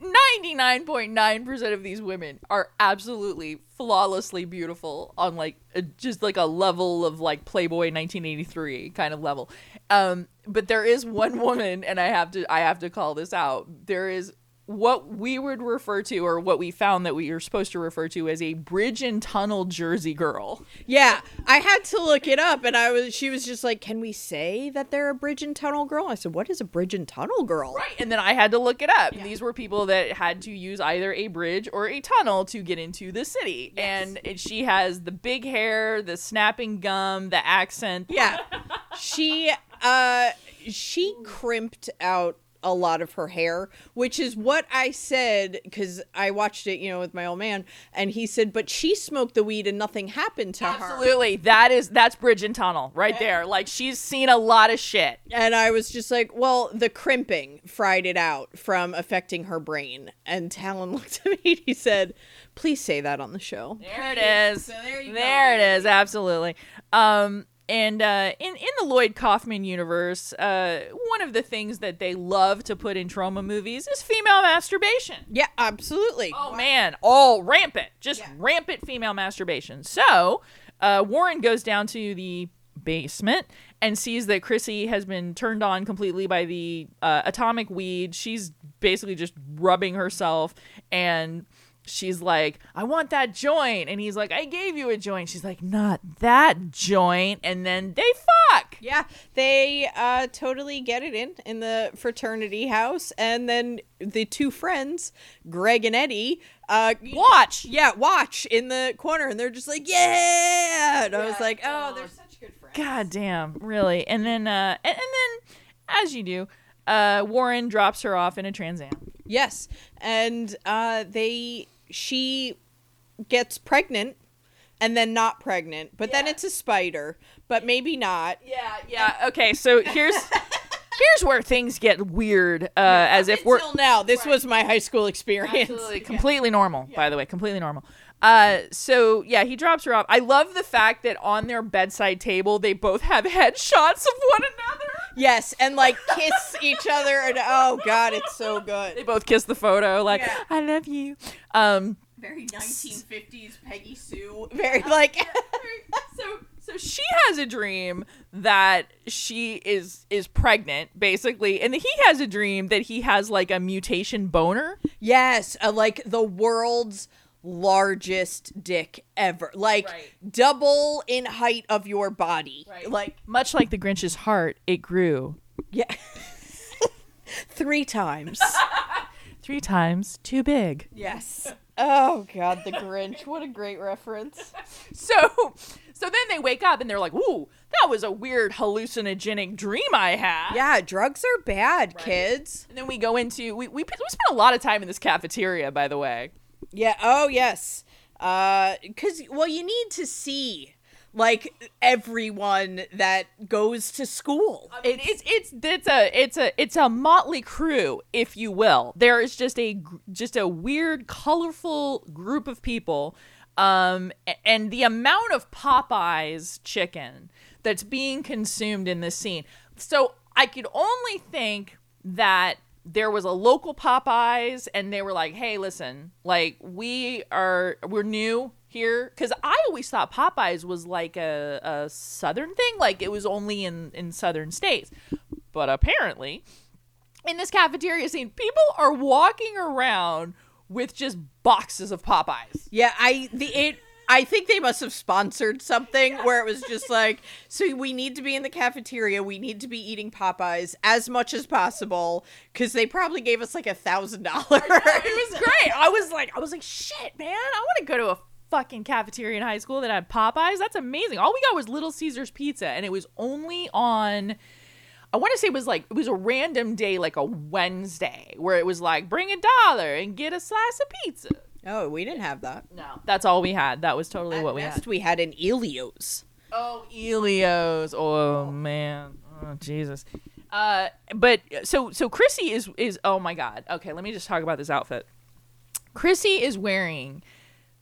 Speaker 2: 99.9% of these women are absolutely flawlessly beautiful on, like, a, just like a level of, like, Playboy 1983 kind of level. Um, but there is one woman, and I have to, I have to call this out. There is what we would refer to, or what we found that we are supposed to refer to as a bridge and tunnel Jersey girl.
Speaker 3: Yeah, I had to look it up, and I was. She was just like, "Can we say that they're a bridge and tunnel girl?" I said, "What is a bridge and tunnel girl?"
Speaker 2: Right. And then I had to look it up. And these were people that had to use either a bridge or a tunnel to get into the city. And it, she has the big hair, the snapping gum, the accent.
Speaker 3: Yeah. she uh she crimped out a lot of her hair, which is what I said because I watched it, you know, with my old man, and he said, "But she smoked the weed and nothing happened to her."
Speaker 2: Absolutely. That is that's bridge and tunnel right there. Like she's seen a lot of shit.
Speaker 3: And I was just like, "Well, the crimping fried it out from affecting her brain." And Talon looked at me and he said, "Please say that on the show."
Speaker 2: There it is.
Speaker 3: So there you go,
Speaker 2: There it is. Absolutely. Um, and uh, in in the Lloyd Kaufman universe, uh, one of the things that they love to put in Troma movies is female masturbation.
Speaker 3: Yeah, absolutely.
Speaker 2: Oh man, all rampant, just rampant female masturbation. So, uh, Warren goes down to the basement and sees that Chrissy has been turned on completely by the uh, atomic weed. She's basically just rubbing herself and she's like, I want that joint. And he's like, I gave you a joint. She's like, not that joint. And then they fuck.
Speaker 3: Yeah, they uh, totally get it in in the fraternity house, and then the two friends, Greg and Eddie, uh,
Speaker 2: Watch.
Speaker 3: yeah, watch in the corner, and they're just like, yeah. And I was like, oh, they're such good friends.
Speaker 2: God damn, really. And then, uh, and, and then, as you do, uh, Warren drops her off in a Trans Am.
Speaker 3: Yes, and uh, they she gets pregnant, and then not pregnant, but then it's a spider, but maybe not.
Speaker 2: Yeah, yeah. Okay, so here's here's where things get weird. Uh, as if we're
Speaker 3: Until now, this was my high school experience.
Speaker 2: absolutely completely normal. By the way, completely normal. Uh, so yeah, he drops her off. I love the fact that on their bedside table they both have headshots of one another.
Speaker 3: Yes, and like kiss each other, and oh god, it's so good.
Speaker 2: They both kiss the photo, like
Speaker 3: Yeah.
Speaker 2: I love you. Um,
Speaker 3: very 1950s Peggy Sue. Very like
Speaker 2: so so she has a dream that she is is pregnant basically and he has a dream that he has like a mutation boner
Speaker 3: yes, uh, like the world's largest dick ever. Like
Speaker 2: Right.
Speaker 3: double in height of your body. Like
Speaker 2: much like the grinch's heart it grew
Speaker 3: yeah. 3 times.
Speaker 2: three times too big
Speaker 3: yes. Oh god, the Grinch. What a great reference.
Speaker 2: so so then they wake up and they're like ooh that was a weird hallucinogenic dream i had
Speaker 3: Yeah, drugs are bad, kids.
Speaker 2: and then we go into we, we, we spent a lot of time in this cafeteria by the way
Speaker 3: Yeah, oh yes. Uh cuz well you need to see like everyone that goes to school.
Speaker 2: It, it's it's it's a it's a it's a motley crew, if you will. There is just a just a weird, colorful group of people, um, and the amount of Popeyes chicken that's being consumed in this scene. So I could only think that there was a local Popeyes, and they were like, "Hey, listen, like we are we're new." Here, because I always thought Popeyes was like a, a southern thing, like it was only in in southern states. But apparently, in this cafeteria scene, people are walking around with just boxes of Popeyes.
Speaker 3: Yeah, I the it I think they must have sponsored something where it was just like, so we need to be in the cafeteria, we need to be eating Popeyes as much as possible because they probably gave us like a thousand dollars.
Speaker 2: It was great. I was like, I was like, shit, man, I want to go to a fucking cafeteria in high school that had Popeyes. That's amazing. All we got was Little Caesars pizza, and it was only on. I want to say it was like it was a random day, like a Wednesday, where it was like bring a dollar and get a slice of pizza.
Speaker 3: Oh, we didn't have that.
Speaker 2: No, that's all we had. That was totally what we had.
Speaker 3: Best we had an Elios.
Speaker 2: Oh, Elios. Oh man. Oh Jesus. Uh, but so so Chrissy is is oh my god. Okay, let me just talk about this outfit. Chrissy is wearing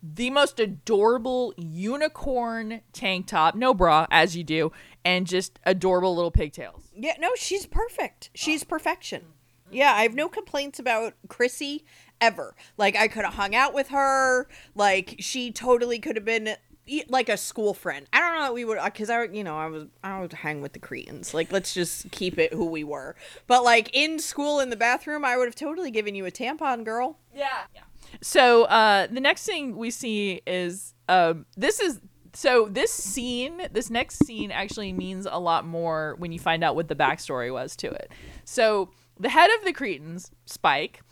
Speaker 2: the most adorable unicorn tank top, no bra, as you do, and just adorable little pigtails.
Speaker 3: Yeah, no, she's perfect. She's perfection. Yeah, I have no complaints about Chrissy ever. Like I could have hung out with her. Like she totally could have been like a school friend. I don't know that we would because I you know I was I would hang with the Cretins. Like let's just keep it who we were. But like in school in the bathroom, I would have totally given you a tampon, girl.
Speaker 2: Yeah. Yeah. So uh, the next thing we see is um, this is so this scene, this next scene actually means a lot more when you find out what the backstory was to it. So the head of the Cretins, Spike,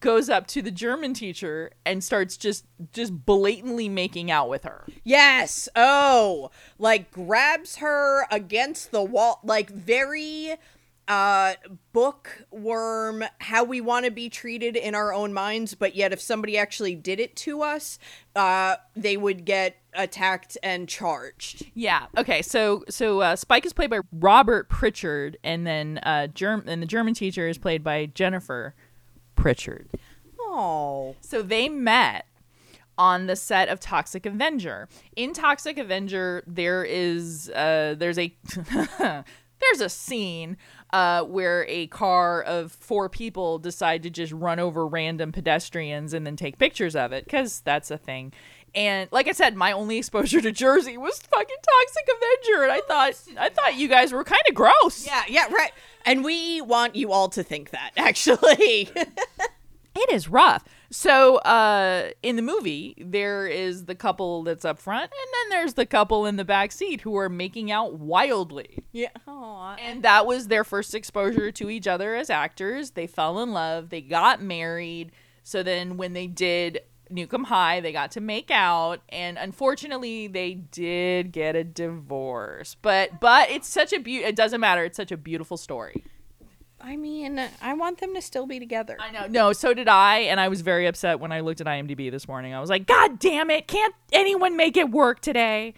Speaker 2: goes up to the German teacher and starts just just blatantly making out with her.
Speaker 3: Yes. Oh, like grabs her against the wall, like very uh bookworm how we want to be treated in our own minds but yet if somebody actually did it to us uh they would get attacked and charged
Speaker 2: Yeah. Okay. So so uh, Spike is played by Robert Prichard, and then uh, Germ and the German teacher is played by Jennifer Prichard.
Speaker 3: oh
Speaker 2: So they met on the set of Toxic Avenger. In Toxic Avenger, there is uh, there's a there's a scene uh, where a car of four people decide to just run over random pedestrians and then take pictures of it because that's a thing. And like I said, my only exposure to Jersey was fucking Toxic Avenger, and I thought I thought you guys were kind of gross.
Speaker 3: yeah yeah right and we want you all to think that actually
Speaker 2: It is rough. So, uh, in the movie, there is the couple that's up front, and then there's the couple in the back seat who are making out wildly.
Speaker 3: yeah Aw.
Speaker 2: And that was their first exposure to each other as actors. They fell in love. They got married. So then, when they did Nukem High, they got to make out, and unfortunately, they did get a divorce. But but it's such a beaut. It doesn't matter. It's such a beautiful story.
Speaker 3: i mean i want them to still be together
Speaker 2: I know. No, so did I, and I was very upset when I looked at IMDb this morning. I was like, God damn it! Can't anyone make it work today?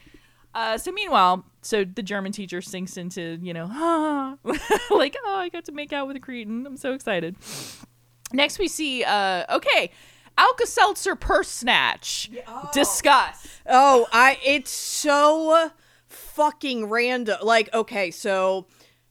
Speaker 2: Uh, so meanwhile, so the German teacher sinks into you know, like, oh, I got to make out with a Cretin. I'm so excited. Next, we see, uh, okay, Alka Seltzer purse snatch. Discuss.
Speaker 3: Oh, I it's so fucking random. Like, okay, so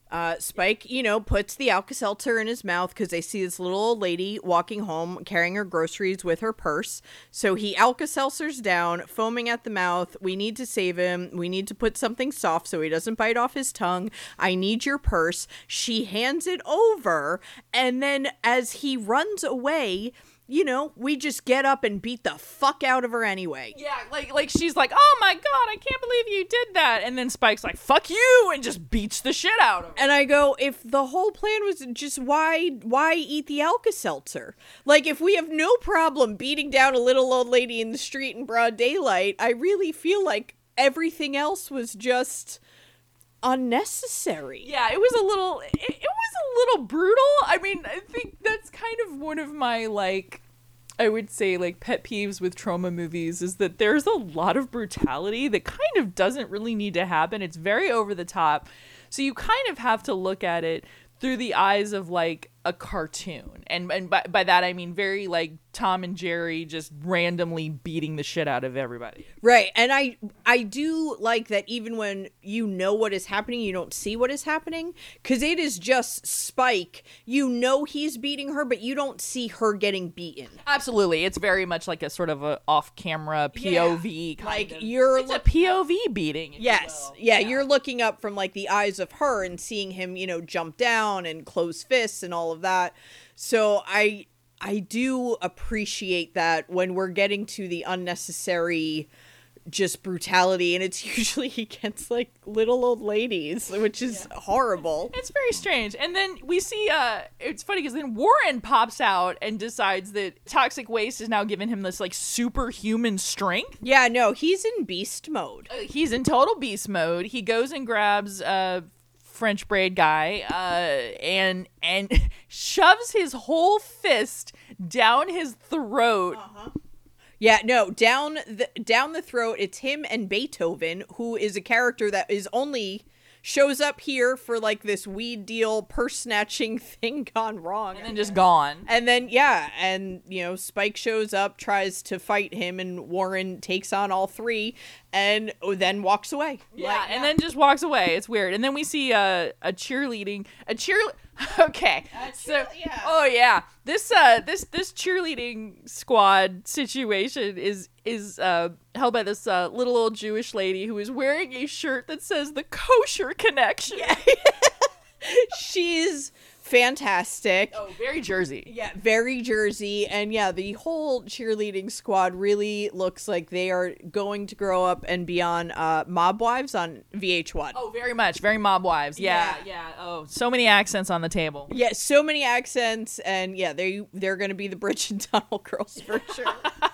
Speaker 3: uh Spike, you know, puts the Alka-Seltzer in his mouth because they see this little old lady walking home carrying her groceries with her purse. So he Alka-Seltzers down, foaming at the mouth. We need to save him. We need to put something soft so he doesn't bite off his tongue. I need your purse. She hands it over, and then as he runs away, you know, we just get up and beat the fuck out of her anyway.
Speaker 2: Yeah, like like she's like, oh my god, I can't believe you did that, and then Spike's like, fuck you, and just beats the shit out of her.
Speaker 3: And I go, if the whole plan was just why why eat the Alka-Seltzer? Like if we have no problem beating down a little old lady in the street in broad daylight, I really feel like everything else was just unnecessary.
Speaker 2: Yeah, it was a little it, it was a little brutal. I mean, I think that's kind of one of my like I would say like pet peeves with Troma movies is that there's a lot of brutality that kind of doesn't really need to happen. It's very over the top. So you kind of have to look at it through the eyes of like a cartoon. And and by, by that I mean very like Tom and Jerry just randomly beating the shit out of everybody.
Speaker 3: Right. And I I do like that even when you know what is happening, you don't see what is happening cuz it is just Spike. You know he's beating her, but you don't see her getting beaten.
Speaker 2: Absolutely. It's very much like a sort of a off-camera POV kind
Speaker 3: Like
Speaker 2: of.
Speaker 3: you're
Speaker 2: it's a POV beating. if you
Speaker 3: Yes. Yeah, you're looking up from like the eyes of her and seeing him, you know, jump down and close fists and all of that. So I I do appreciate that when we're getting to the unnecessary just brutality and it's usually against like little old ladies, which is horrible.
Speaker 2: It's very strange. And then we see uh it's funny because then Warren pops out and decides that toxic waste has now given him this like superhuman strength.
Speaker 3: Yeah, no, he's in beast mode.
Speaker 2: Uh, He's in total beast mode. He goes and grabs uh French braid guy uh and and shoves his whole fist down his throat.
Speaker 3: Yeah, no, down the down the throat. It's him and Beethoven, who is a character that is only shows up here for like this weed deal, purse snatching thing gone wrong.
Speaker 2: And then just gone.
Speaker 3: And then yeah, and you know, Spike shows up, tries to fight him, and Warren takes on all three, and then walks away.
Speaker 2: Yeah, and then just walks away. It's weird. And then we see uh, a cheerleading, a cheer. Okay, so
Speaker 3: yeah.
Speaker 2: oh yeah, this uh this this cheerleading squad situation is is uh held by this uh, little old Jewish lady who is wearing a shirt that says the kosher connection.
Speaker 3: she's fantastic.
Speaker 2: Oh, very Jersey.
Speaker 3: Yeah, very Jersey. And yeah, the whole cheerleading squad really looks like they are going to grow up and be on uh, Mob Wives on VH1.
Speaker 2: Oh, very much, very mob wives. Yeah, yeah. Oh, so many accents on the table.
Speaker 3: Yeah, so many accents, and yeah, they they're gonna be the Bridge and Tunnel girls for sure.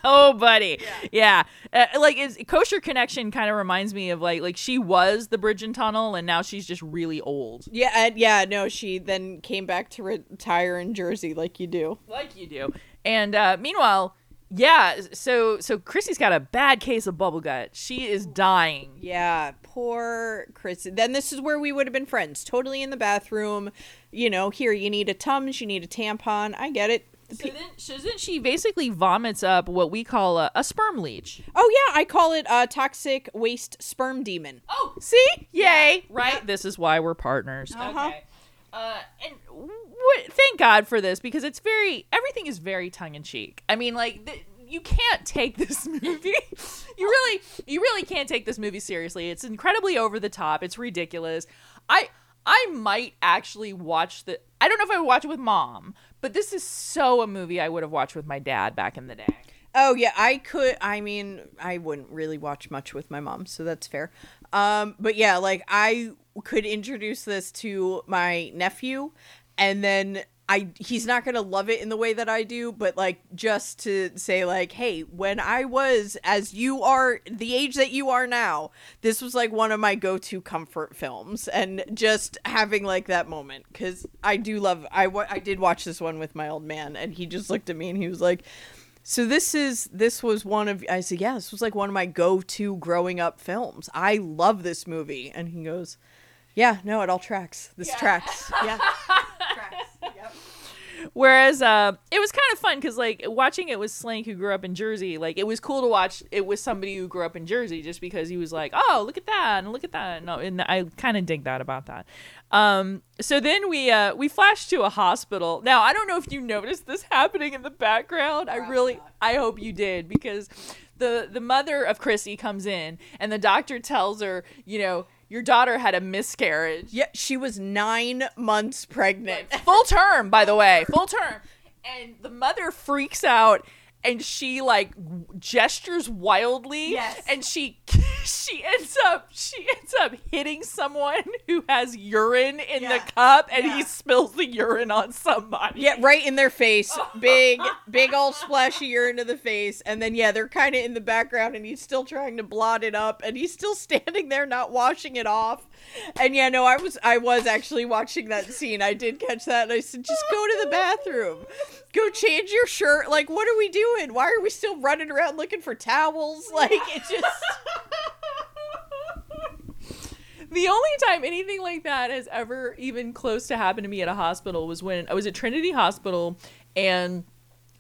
Speaker 2: oh buddy yeah, Uh, like is kosher connection kind of reminds me of like like she was the bridge and tunnel and now she's just really old
Speaker 3: yeah, and yeah, no, she then came back to retire in Jersey like you do.
Speaker 2: like you do and uh meanwhile yeah so so chrissy's got a bad case of bubble gut she is dying
Speaker 3: Yeah, poor Chris. Then this is where we would have been friends. Totally in the bathroom. You know, here you need a Tums, you need a tampon. I get it.
Speaker 2: so then, so then she basically vomits up what we call a, a sperm leech
Speaker 3: Oh yeah, I call it a toxic waste sperm demon.
Speaker 2: oh see yay right this is why we're partners
Speaker 3: Uh-huh.
Speaker 2: okay uh and w- thank god for this because it's very everything is very tongue-in-cheek. I mean like th- you can't take this movie. You really you really can't take this movie seriously. It's incredibly over the top. It's ridiculous. I i might actually watch the i don't know if i would watch it with mom but this is so a movie i would have watched with my dad back in the day.
Speaker 3: Oh yeah, I could. I mean, I wouldn't really watch much with my mom, so that's fair. Um, but yeah, like I could introduce this to my nephew, and then I he's not gonna love it in the way that I do, but like just to say like, hey, when I was as you are the age that you are now, this was like one of my go-to comfort films, and just having like that moment because I do love. I I did watch this one with my old man, and he just looked at me and he was like. So this is this was one of I said yeah this was like one of my go-to growing up films. I love this movie and he goes, "Yeah, no, it all tracks. This tracks." Yeah. tracks. Yep.
Speaker 2: Whereas uh, it was kind of fun because like watching it with Slank, who grew up in Jersey, like it was cool to watch it with somebody who grew up in Jersey, just because he was like, "Oh, look at that and look at that." No, and I kind of dig that about that. Um, so then we uh, we flash to a hospital. Now I don't know if you noticed this happening in the background. I really, I hope you did because the the mother of Chrissy comes in and the doctor tells her, you know. Your daughter had a miscarriage.
Speaker 3: Yeah, she was 9 months pregnant.
Speaker 2: full term by the way full term and the mother freaks out and she like gestures wildly
Speaker 3: Yes.
Speaker 2: and she she ends up she ends up hitting someone who has urine in the cup and he spills the urine on somebody
Speaker 3: Yeah, right in their face. Big, big old splashy urine to the face. And then, yeah, they're kind of in the background and he's still trying to blot it up and he's still standing there not washing it off. And yeah, no, I was, I was actually watching that scene. I did catch that and I said, just go to the bathroom. Go change your shirt. Like, what are we doing? Why are we still running around looking for towels? Like it just
Speaker 2: The only time anything like that has ever even close to happened to me at a hospital was when I was at Trinity Hospital and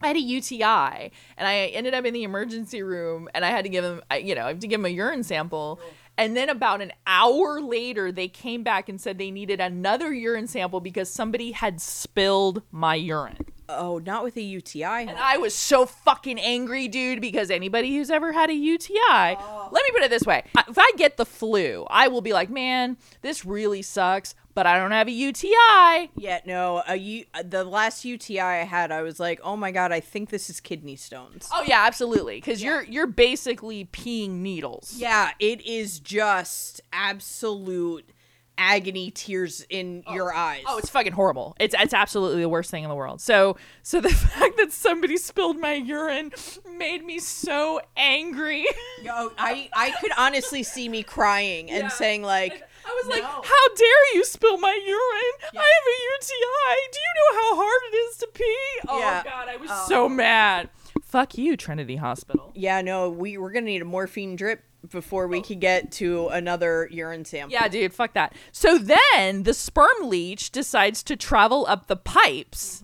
Speaker 2: I had a UTI and I ended up in the emergency room and I had to give I- you know, I have to give him a urine sample. And then about an hour later, they came back and said they needed another urine sample because somebody had spilled my urine.
Speaker 3: Oh, not with a UTI.
Speaker 2: And I was so fucking angry, dude, because anybody who's ever had a UTI, oh. let me put it this way. If I get the flu, I will be like, man, this really sucks, but I don't have a UTI.
Speaker 3: Yeah, no. A U- the last UTI I had, I was like, "Oh my god, I think this is kidney stones."
Speaker 2: Oh yeah, absolutely. Because you're you're basically peeing needles.
Speaker 3: Yeah, it is just absolute agony, tears in oh. your eyes.
Speaker 2: Oh, it's fucking horrible. It's it's absolutely the worst thing in the world. So so the fact that somebody spilled my urine made me so angry.
Speaker 3: Yo, I I could honestly see me crying and
Speaker 2: Yeah.
Speaker 3: saying like,
Speaker 2: I was like,
Speaker 3: No.
Speaker 2: "How dare you spill my urine? I have a UTI. Do you know how hard it is to pee?" Oh
Speaker 3: Yeah.
Speaker 2: god, I was
Speaker 3: Oh.
Speaker 2: so mad. Fuck you, Trinity Hospital.
Speaker 3: "Yeah, no, we we're gonna need a morphine drip before we could get to another urine sample."
Speaker 2: Yeah, dude, fuck that. So then the sperm leech decides to travel up the pipes.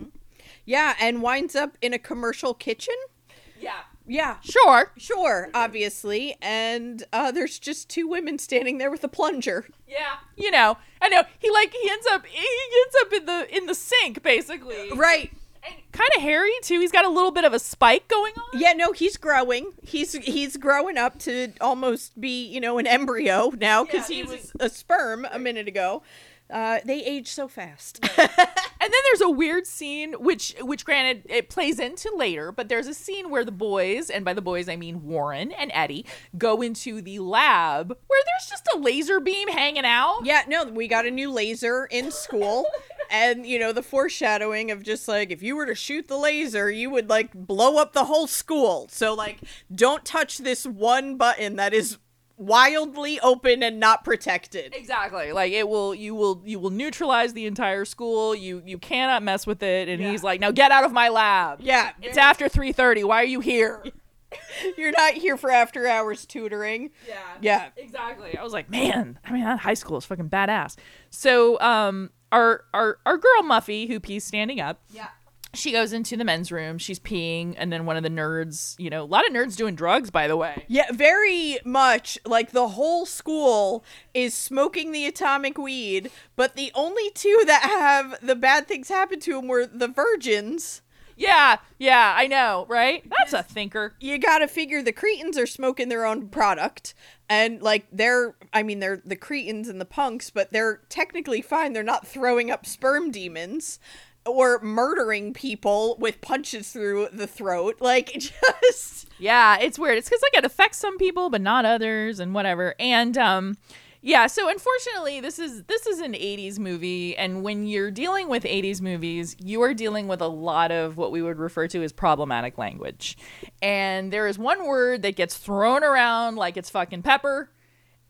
Speaker 3: yeah, and winds up in a commercial kitchen.
Speaker 2: Yeah.
Speaker 3: Yeah,
Speaker 2: Sure.
Speaker 3: sure, obviously, and uh, there's just two women standing there with a plunger.
Speaker 2: Yeah. You know, I know. He like he ends up he ends up in the in the sink basically.
Speaker 3: Right.
Speaker 2: Kind of hairy too. He's got a little bit of a spike going on.
Speaker 3: Yeah, no, he's growing. He's he's growing up to almost be, you know, an embryo now because
Speaker 2: Yeah,
Speaker 3: he was a sperm a minute ago. Uh, they age so fast.
Speaker 2: And then there's a weird scene which which granted it plays into later, but there's a scene where the boys, and by the boys I mean Warren and Eddie, go into the lab where there's just a laser beam hanging out.
Speaker 3: yeah, no, we got a new laser in school. And you know the foreshadowing of just like if you were to shoot the laser, you would like blow up the whole school. So like, don't touch this one button that is wildly open and not protected.
Speaker 2: Exactly. Like it will you will you will neutralize the entire school. You you cannot mess with it. And
Speaker 3: Yeah.
Speaker 2: he's like, "Now get out of my lab."
Speaker 3: Yeah,
Speaker 2: It's after 3:30. Why are you here?
Speaker 3: you're not here for after hours tutoring.
Speaker 2: Yeah.
Speaker 3: Yeah.
Speaker 2: Exactly. I was like, man, I mean, that high school is fucking badass. So, um, our our our girl Muffy, who pees standing up,
Speaker 3: Yeah.
Speaker 2: she goes into the men's room. She's peeing, and then one of the nerds, you know, a lot of nerds doing drugs, by the way.
Speaker 3: Yeah, very much like the whole school is smoking the atomic weed, but the only two that have the bad things happen to them were the virgins.
Speaker 2: Yeah, yeah, I know, right? That's a thinker.
Speaker 3: You gotta figure the Cretins are smoking their own product. And like they're I mean they're the Cretins and the punks, but they're technically fine. They're not throwing up sperm demons or murdering people with punches through the throat. Like just
Speaker 2: Yeah, it's weird. It's because like it affects some people, but not others, and whatever. And um, yeah. So unfortunately, this is this is an '80s movie, and when you're dealing with '80s movies, you are dealing with a lot of what we would refer to as problematic language. And there is one word that gets thrown around like it's fucking pepper,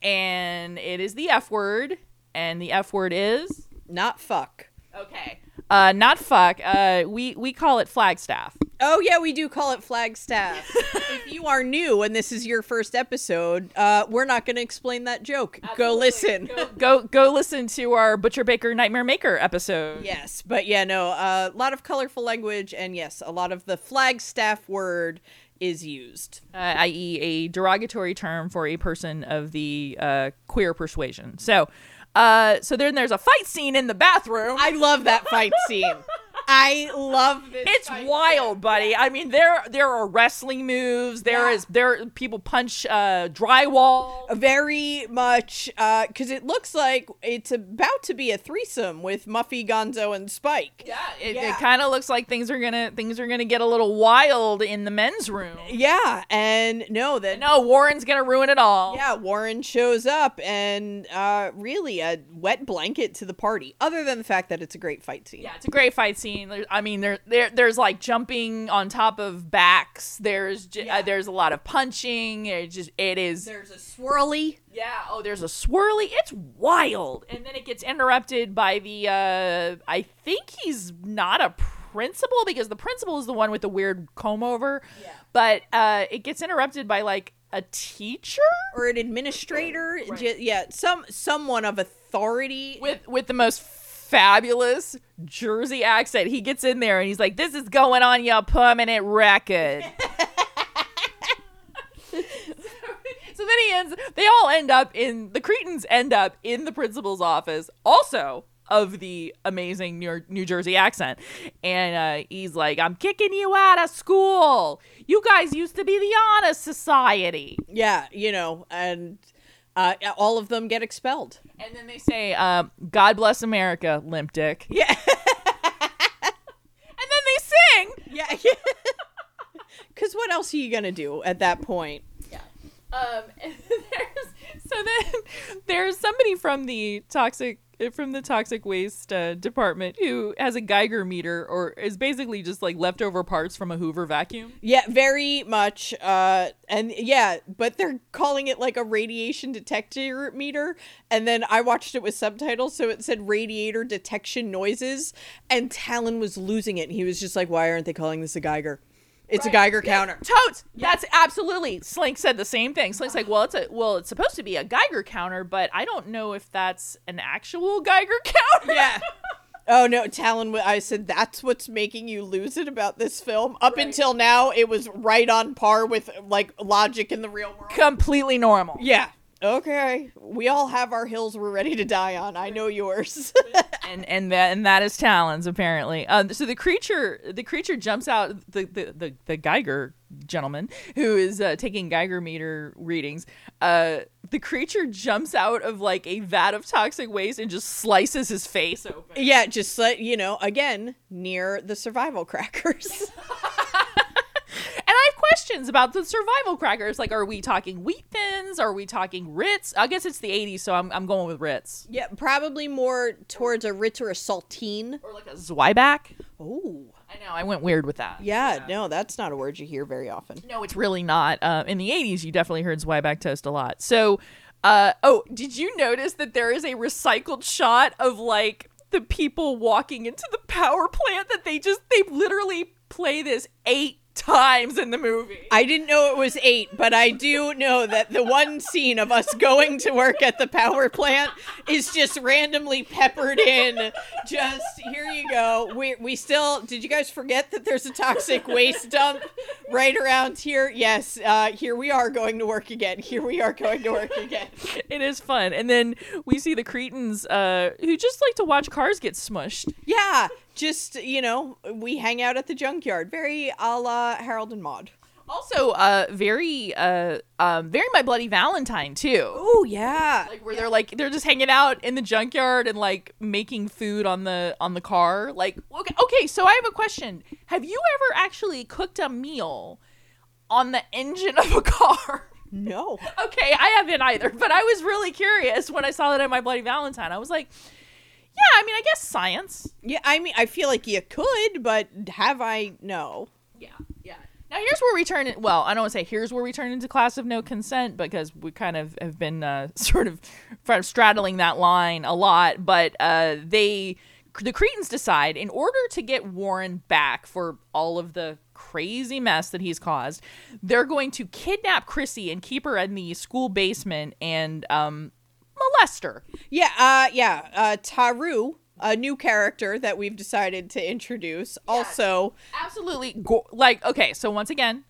Speaker 2: and it is the F word, and the F word is
Speaker 3: not fuck.
Speaker 2: okay. Uh, not fuck. Uh, we we call it Flagstaff.
Speaker 3: Oh yeah, we do call it Flagstaff. if you are new and this is your first episode, uh, we're not going to explain that joke. Go listen.
Speaker 2: Go, go go listen to our Butcher Baker Nightmare Maker episode.
Speaker 3: yes, but yeah, no, a lot of colorful language, and yes, a lot of the Flagstaff word is used.
Speaker 2: uh, i.e., a derogatory term for a person of the uh, queer persuasion. So, uh, so then there's a fight scene in the bathroom.
Speaker 3: I love that fight scene. I love this.
Speaker 2: it's wild, buddy. I mean, there there are wrestling moves. There
Speaker 3: Yeah.
Speaker 2: is there people punch uh, drywall.
Speaker 3: very much because it looks like it's about to be a threesome with Muffy, Gonzo, and Spike.
Speaker 2: Yeah, it,
Speaker 3: Yeah.
Speaker 2: it kind of looks like things are gonna things are gonna get a little wild in the men's room.
Speaker 3: Yeah, and no, that
Speaker 2: No, Warren's gonna ruin it all.
Speaker 3: Yeah, Warren shows up and uh, really a wet blanket to the party. Other than the fact that it's a great fight scene.
Speaker 2: Yeah, it's a great fight scene. I mean, there, there, there's like jumping on top of backs. There's, j-
Speaker 3: Yeah.
Speaker 2: uh, there's a lot of punching. It just, it is.
Speaker 3: There's a swirly.
Speaker 2: Yeah. Oh, there's a swirly. It's wild, and then it gets interrupted by the. uh I think he's not a principal because the principal is the one with the weird comb over. Yeah. But uh, it gets interrupted by like a teacher
Speaker 3: or an administrator. J- yeah, some someone of authority.
Speaker 2: with with the most fabulous Jersey accent. He gets in there and he's like, "This is going on your permanent record." so then he ends. They all end up in the Cretins end up in the principal's office. Also of the amazing New, New Jersey accent, and uh, he's like, "I'm kicking you out of school. You guys used to be the honor society."
Speaker 3: Yeah, you know, and uh, all of them get expelled.
Speaker 2: And then they say, um, "God bless America, limp dick."
Speaker 3: Yeah,
Speaker 2: And then they sing.
Speaker 3: yeah. Because what else are you gonna do at that point?
Speaker 2: Yeah. Um, so then there's somebody from the toxic from the toxic waste uh, department who has a Geiger meter or is basically just like leftover parts from a Hoover vacuum.
Speaker 3: Yeah, very much. Uh, and yeah, but they're calling it like a radiation detector meter. And then I watched it with subtitles, so it said radiator detection noises. And Talon was losing it. And he was just like, why aren't they calling this a Geiger? It's a Geiger counter.
Speaker 2: Totes. That's absolutely. Slink said the same thing. Slink's like, well, it's a well, it's supposed to be a Geiger counter, but I don't know if that's an actual Geiger counter.
Speaker 3: Yeah. Oh no, Talon! I said that's what's making you lose it about this film. Up until now, it was right on par with like logic in the real world.
Speaker 2: completely normal.
Speaker 3: Yeah. Okay. We all have our hills we're ready to die on. I know yours.
Speaker 2: and and that and that is Talons apparently. Um, so the creature the creature jumps out the the the, the Geiger gentleman who is uh, taking Geiger meter readings. Uh, the creature jumps out of like a vat of toxic waste and just slices his face open.
Speaker 3: yeah, just let you know, again, near the survival crackers.
Speaker 2: And I have questions about the survival crackers. Like, are we talking wheat thins? Are we talking Ritz? I guess it's the 80s, so I'm, I'm going with Ritz.
Speaker 3: yeah, probably more towards a Ritz or a saltine.
Speaker 2: Or like a Zwieback.
Speaker 3: Oh.
Speaker 2: I know, I went weird with that.
Speaker 3: Yeah, no, that's not a word you hear very often.
Speaker 2: No, it's really not. Uh, in the 80s, you definitely heard Zwieback toast a lot. So, uh, oh, did you notice that there is a recycled shot of like the people walking into the power plant that they just, they literally play this eight times in the movie?
Speaker 3: I didn't know it was eight, but I do know that the one scene of us going to work at the power plant is just randomly peppered in. Just here you go. We we still did you guys forget that there's a toxic waste dump right around here? Yes, uh, here we are going to work again. Here we are going to work again.
Speaker 2: it is fun. And then we see the Cretins uh, who just like to watch cars get smushed.
Speaker 3: Yeah, just you know, we hang out at the junkyard, very a la Harold and Maude.
Speaker 2: Also, uh, very, uh, um, very My Bloody Valentine too.
Speaker 3: Oh yeah,
Speaker 2: Like where they're like they're just hanging out in the junkyard and like making food on the on the car. Like okay, okay, so I have a question. Have you ever actually cooked a meal on the engine of a car?
Speaker 3: no.
Speaker 2: okay, I haven't either, but I was really curious when I saw that at My Bloody Valentine. I was like, yeah, I mean, I guess science.
Speaker 3: Yeah, I mean, I feel like you could, but have I? No.
Speaker 2: Yeah, yeah. Now here's where we turn it. Well, I don't want to say here's where we turn into class of no consent because we kind of have been uh, sort of sort of straddling that line a lot. But uh, they, the Cretins decide in order to get Warren back for all of the crazy mess that he's caused, they're going to kidnap Chrissy and keep her in the school basement and um, molest her.
Speaker 3: Yeah, uh, yeah. Uh, Taru, a new character that we've decided to introduce, also.
Speaker 2: absolutely go- like okay so once again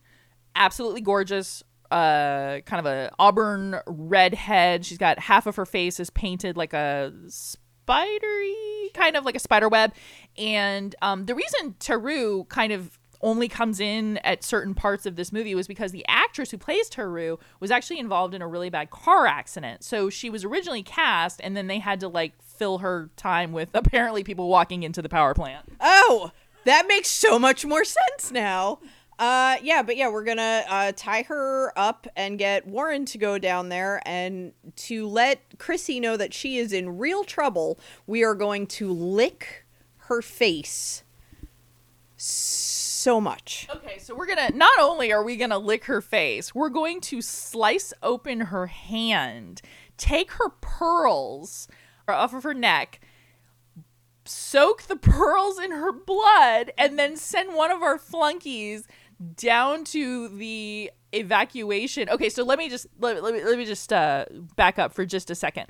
Speaker 2: absolutely gorgeous uh kind of a auburn red head she's got half of her face is painted like a spidery kind of like a spider web and um the reason taru kind of only comes in at certain parts of this movie was because the actress who plays Taru was actually involved in a really bad car accident. So she was originally cast and then they had to like fill her time with apparently people walking into the power plant.
Speaker 3: Oh, that makes so much more sense now. Uh, yeah, but yeah, we're gonna uh, tie her up and get Warren to go down there and to let Chrissy know that she is in real trouble. We are going to lick her face so much.
Speaker 2: Okay, so we're gonna not only are we gonna lick her face, we're going to slice open her hand, take her pearls off of her neck, soak the pearls in her blood and then send one of our flunkies down to the evacuation. Okay, so let me just let, let me let me just uh, back up for just a second.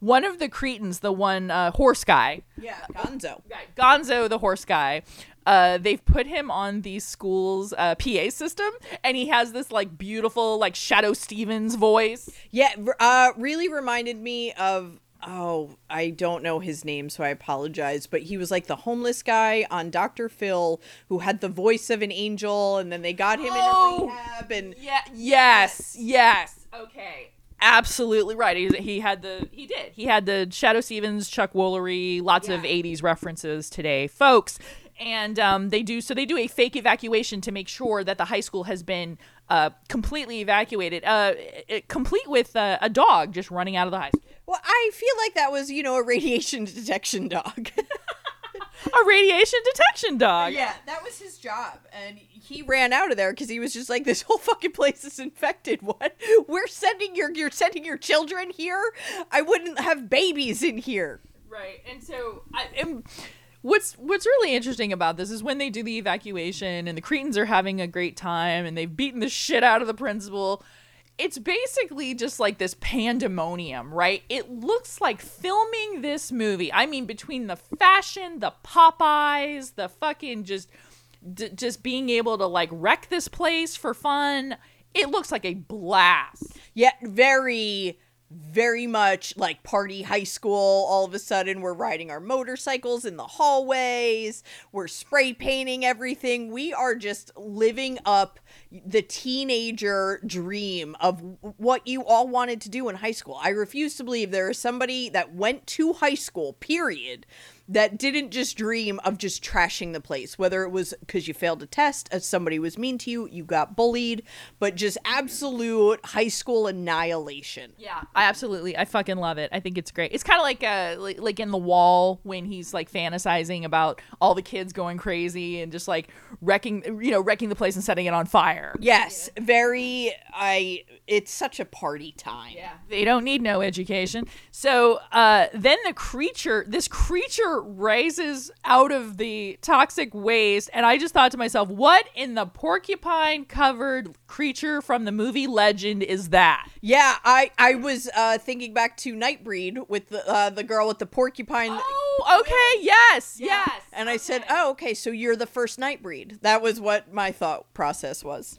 Speaker 2: One of the Cretins, the one uh, horse guy,
Speaker 3: Yeah, Gonzo.
Speaker 2: Gonzo, the horse guy. Uh, they've put him on the school's uh, PA system, and he has this like beautiful, like Shadoe Stevens voice.
Speaker 3: Yeah, uh, really reminded me of. Oh, I don't know his name, so I apologize. But he was like the homeless guy on Dr. Phil who had the voice of an angel, and then they got him
Speaker 2: Oh!
Speaker 3: in a rehab. And
Speaker 2: Yeah. Yes. Yes. Okay. Absolutely right. He, he had the he did he had the Shadoe Stevens, Chuck Woolery, lots of '80s references today, folks. And um, they do so. They do a fake evacuation to make sure that the high school has been uh, completely evacuated, uh, complete with uh, a dog just running out of the high school.
Speaker 3: well, I feel like that was, you know, a radiation detection dog.
Speaker 2: A radiation detection dog.
Speaker 3: yeah, that was his job, and he ran out of there because he was just like, "This whole fucking place is infected. What? We're sending your you're sending your children here? I wouldn't have babies in here."
Speaker 2: Right. And so I am what's what's really interesting about this is when they do the evacuation and the Cretins are having a great time and they've beaten the shit out of the principal. It's basically just like this pandemonium, right? It looks like filming this movie. I mean, between the fashion, the Popeyes, the fucking just d- just being able to like wreck this place for fun, it looks like a blast.
Speaker 3: Yet very, very much like party high school. All of a sudden, we're riding our motorcycles in the hallways. We're spray painting everything. We are just living up the teenager dream of what you all wanted to do in high school. I refuse to believe there is somebody that went to high school, period, that didn't just dream of just trashing the place, whether it was because you failed a test, as somebody was mean to you, you got bullied, but just absolute high school annihilation.
Speaker 2: Yeah, I absolutely, I fucking love it. I think it's great. It's kind of like uh, like, like in the wall when he's like fantasizing about all the kids going crazy and just like wrecking, you know, wrecking the place and setting it on fire.
Speaker 3: Yes, very. I. It's such a party time.
Speaker 2: Yeah, they don't need no education. So uh, then the creature, this creature rises out of the toxic waste, and I just thought to myself, what in the porcupine covered creature from the movie Legend is that?
Speaker 3: Yeah, I I was uh, thinking back to Nightbreed with the uh, the girl with the porcupine.
Speaker 2: Oh, okay, yes, yes.
Speaker 3: And I said, "Oh, okay, so you're the first Nightbreed." That was what my thought process was.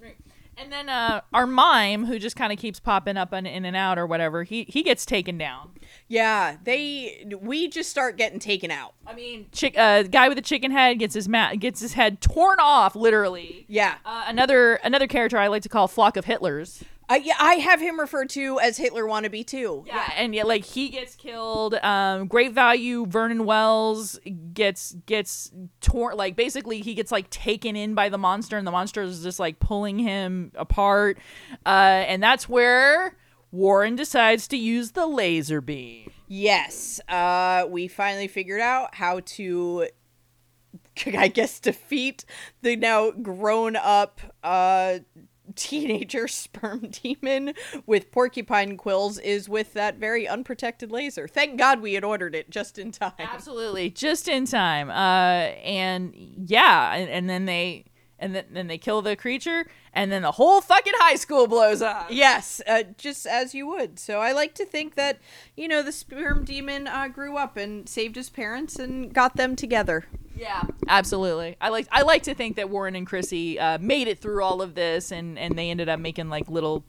Speaker 2: And then uh, our mime, who just kind of keeps popping up and in and out or whatever, he he gets taken down.
Speaker 3: Yeah, they we just start getting taken out.
Speaker 2: I mean, chick, uh, guy with the chicken head gets his ma- gets his head torn off, literally.
Speaker 3: Yeah,
Speaker 2: Uh, another another character I like to call Flock of Hitlers.
Speaker 3: I yeah, I have him referred to as Hitler wannabe too.
Speaker 2: Yeah, and yeah, like he gets killed. Um, great value. Vernon Wells gets gets torn. Like basically, he gets like taken in by the monster, and the monster is just like pulling him apart. Uh, and that's where Warren decides to use the laser beam.
Speaker 3: Yes, uh, we finally figured out how to, I guess, defeat the now grown up uh, teenager sperm demon with porcupine quills is with that very unprotected laser. Thank God we had ordered it just in time.
Speaker 2: Absolutely, just in time. Uh, and yeah, and, and then they and then, then they kill the creature, and then the whole fucking high school blows up.
Speaker 3: Yes, uh, just as you would. So I like to think that, you know, the sperm demon uh, grew up and saved his parents and got them together.
Speaker 2: Yeah, absolutely. I like I like to think that Warren and Chrissy uh, made it through all of this, and and they ended up making like little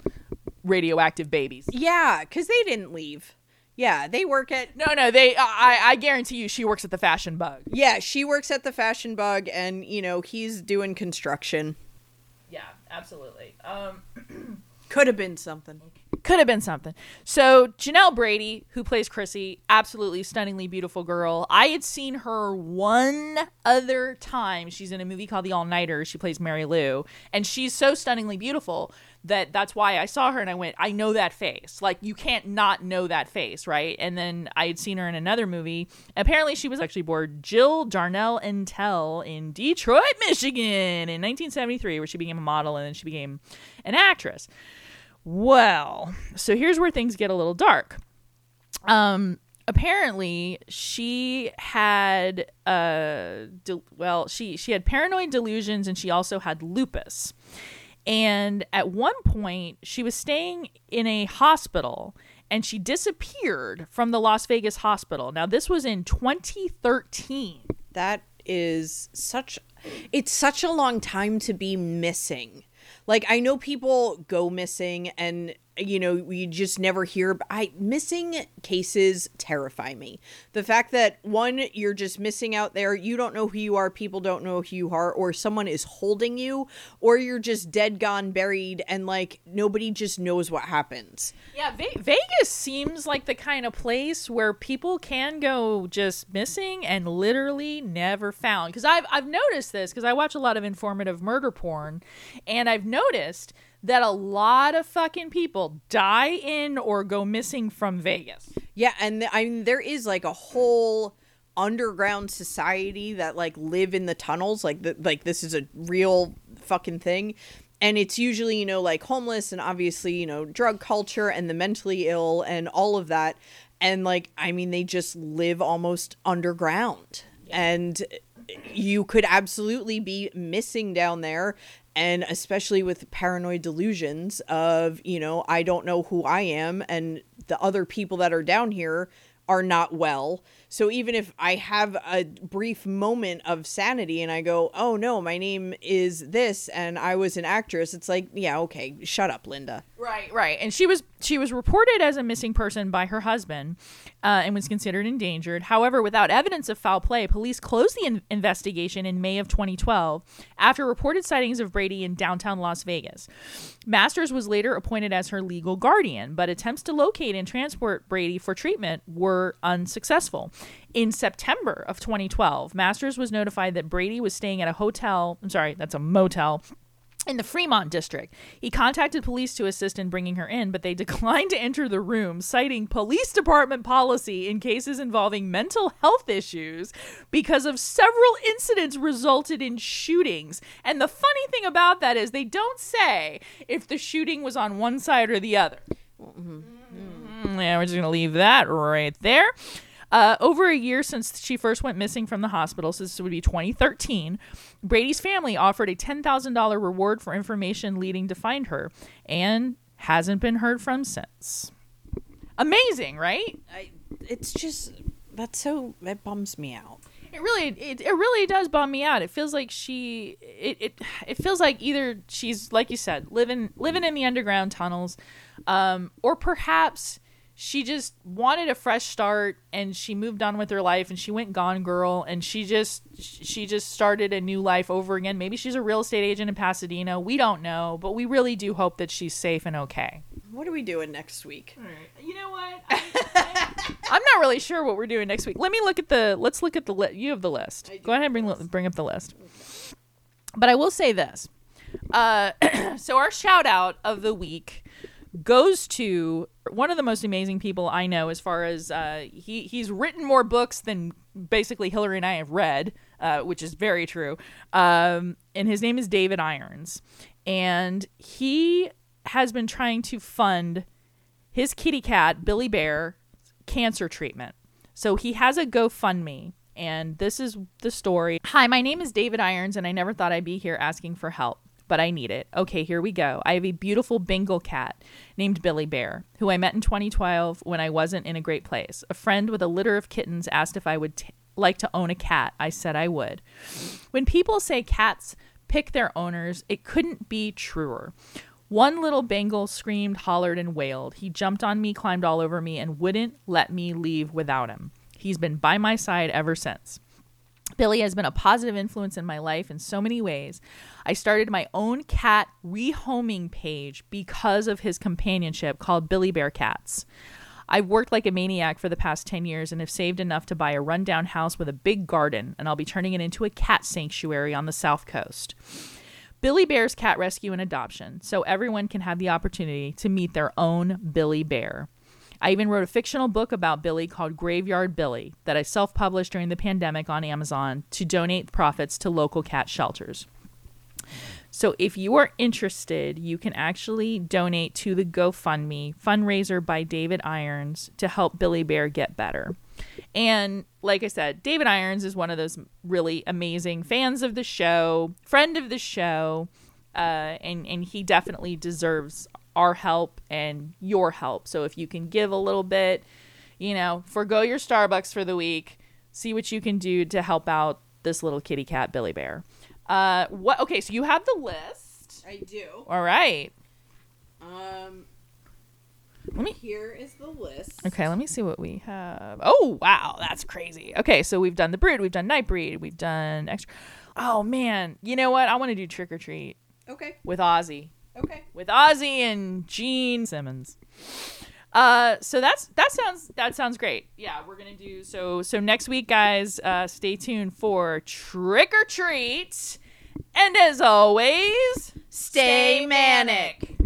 Speaker 2: radioactive babies.
Speaker 3: Yeah, because they didn't leave. Yeah, they work at
Speaker 2: No, no, they. I I guarantee you, she works at the Fashion Bug.
Speaker 3: Yeah, she works at the Fashion Bug, and you know he's doing construction.
Speaker 2: Yeah, absolutely. Um,
Speaker 3: Could have been something.
Speaker 2: could have been something. So Janelle Brady, who plays Chrissy, absolutely stunningly beautiful girl. I had seen her one other time. She's in a movie called The All Nighter. She plays Mary Lou, and she's so stunningly beautiful that that's why I saw her and I went, I know that face. Like you can't not know that face, right? And then I had seen her in another movie. Apparently, she was actually born Jill Darnell and Tell in Detroit, Michigan, in 1973, where she became a model and then she became an actress. Well, so here's where things get a little dark. Um, apparently she had uh de- well she she had paranoid delusions and she also had lupus and at one point she was staying in a hospital and she disappeared from the Las Vegas hospital now this was in 2013
Speaker 3: That is such it's such a long time to be missing. Like I know people go missing and you know you just never hear I missing cases terrify me. The fact that one you're just missing out there, you don't know who you are, people don't know who you are or someone is holding you or you're just dead gone buried and like nobody just knows what happens.
Speaker 2: Yeah, Ve- Vegas seems like the kind of place where people can go just missing and literally never found. Because I've I've noticed this because I watch a lot of informative murder porn, and I've noticed that a lot of fucking people die in or go missing from Vegas.
Speaker 3: Yeah, and th- I mean there is like a whole underground society that like live in the tunnels like the, like this is a real fucking thing. And it's usually you know like homeless and obviously you know drug culture and the mentally ill and all of that. And like i mean they just live almost underground. And you could absolutely be missing down there and especially with paranoid delusions of you know i don't know who i am and the other people that are down here are not well so even if i have a brief moment of sanity and i go oh no my name is this and i was an actress it's like yeah okay shut up linda
Speaker 2: Right, right. And she was she was reported as a missing person by her husband uh, and was considered endangered. However, without evidence of foul play, police closed the in- investigation in May of 2012 after reported sightings of Brady in downtown Las Vegas. Masters was later appointed as her legal guardian, but attempts to locate and transport Brady for treatment were unsuccessful. In September of 2012, Masters was notified that Brady was staying at a hotel, I'm sorry, that's a motel in the Fremont district. He contacted police to assist in bringing her in, but they declined to enter the room, citing police department policy in cases involving mental health issues because of several incidents resulted in shootings. And the funny thing about that is they don't say if the shooting was on one side or the other. mm-hmm Yeah, we're just going to leave that right there. Uh, over a year since she first went missing from the hospital, so this would be 2013, Brady's family offered a $10,000 reward for information leading to find her and hasn't been heard from since. Amazing, right?
Speaker 3: I, it's just that's so that bums me out
Speaker 2: It really it, it really does bum me out. It feels like she it, it it feels like either she's like you said, living living in the underground tunnels um or perhaps she just wanted a fresh start and she moved on with her life and she went gone girl and she just she just started a new life over again. Maybe she's a real estate agent in Pasadena. We don't know, but we really do hope that she's safe and okay.
Speaker 3: what are we doing next week
Speaker 2: You know what? I'm not really sure what we're doing next week. Let me look at the. Let's look at the list. You have the list. Go ahead and bring bring up the list. But I will say this. Uh, so our shout out of the week goes to one of the most amazing people I know. As far as uh, he he's written more books than basically Hillary and I have read, uh, which is very true. Um, and his name is David Irons, and he has been trying to fund his kitty cat Billy Bear cancer treatment. So he has a GoFundMe, and this is the story. Hi, my name is David Irons, and I never thought I'd be here asking for help, but I need it. Okay, here we go. I have a beautiful Bengal cat named Billy Bear, who I met in 2012 when I wasn't in a great place. A friend with a litter of kittens asked if I would t- like to own a cat. I said I would. When people say cats pick their owners, it couldn't be truer. One little Bengal screamed, hollered, and wailed. He jumped on me, climbed all over me, and wouldn't let me leave without him. He's been by my side ever since. Billy has been a positive influence in my life in so many ways. I started my own cat rehoming page because of his companionship called Billy Bear Cats. I've worked like a maniac for the past 10 years and have saved enough to buy a rundown house with a big garden, and I'll be turning it into a cat sanctuary on the South Coast. Billy Bear's cat rescue and adoption, so everyone can have the opportunity to meet their own Billy Bear. I even wrote a fictional book about Billy called Graveyard Billy that I self published during the pandemic on Amazon to donate profits to local cat shelters. So if you are interested, you can actually donate to the GoFundMe fundraiser by David Irons to help Billy Bear get better. And like I said, David Irons is one of those really amazing fans of the show, friend of the show, uh, and and he definitely deserves our help and your help. So if you can give a little bit, you know, forego your Starbucks for the week, see what you can do to help out this little kitty cat Billy Bear. Uh, what? Okay, so you have the list.
Speaker 3: I do.
Speaker 2: All right.
Speaker 3: Um,
Speaker 2: Let me.
Speaker 3: here is the list.
Speaker 2: Okay, let me see what we have. Oh wow, that's crazy. Okay, so we've done the brood, we've done Nightbreed, we've done Xtro. Oh man, you know what? I want to do trick or treat
Speaker 3: Okay.
Speaker 2: with Ozzy,
Speaker 3: Okay.
Speaker 2: with Ozzy and Gene Simmons. Uh, so that's that sounds that sounds great. Yeah, we're gonna do so. So next week, guys, uh, stay tuned for trick or treat, and as always,
Speaker 3: Stay manic.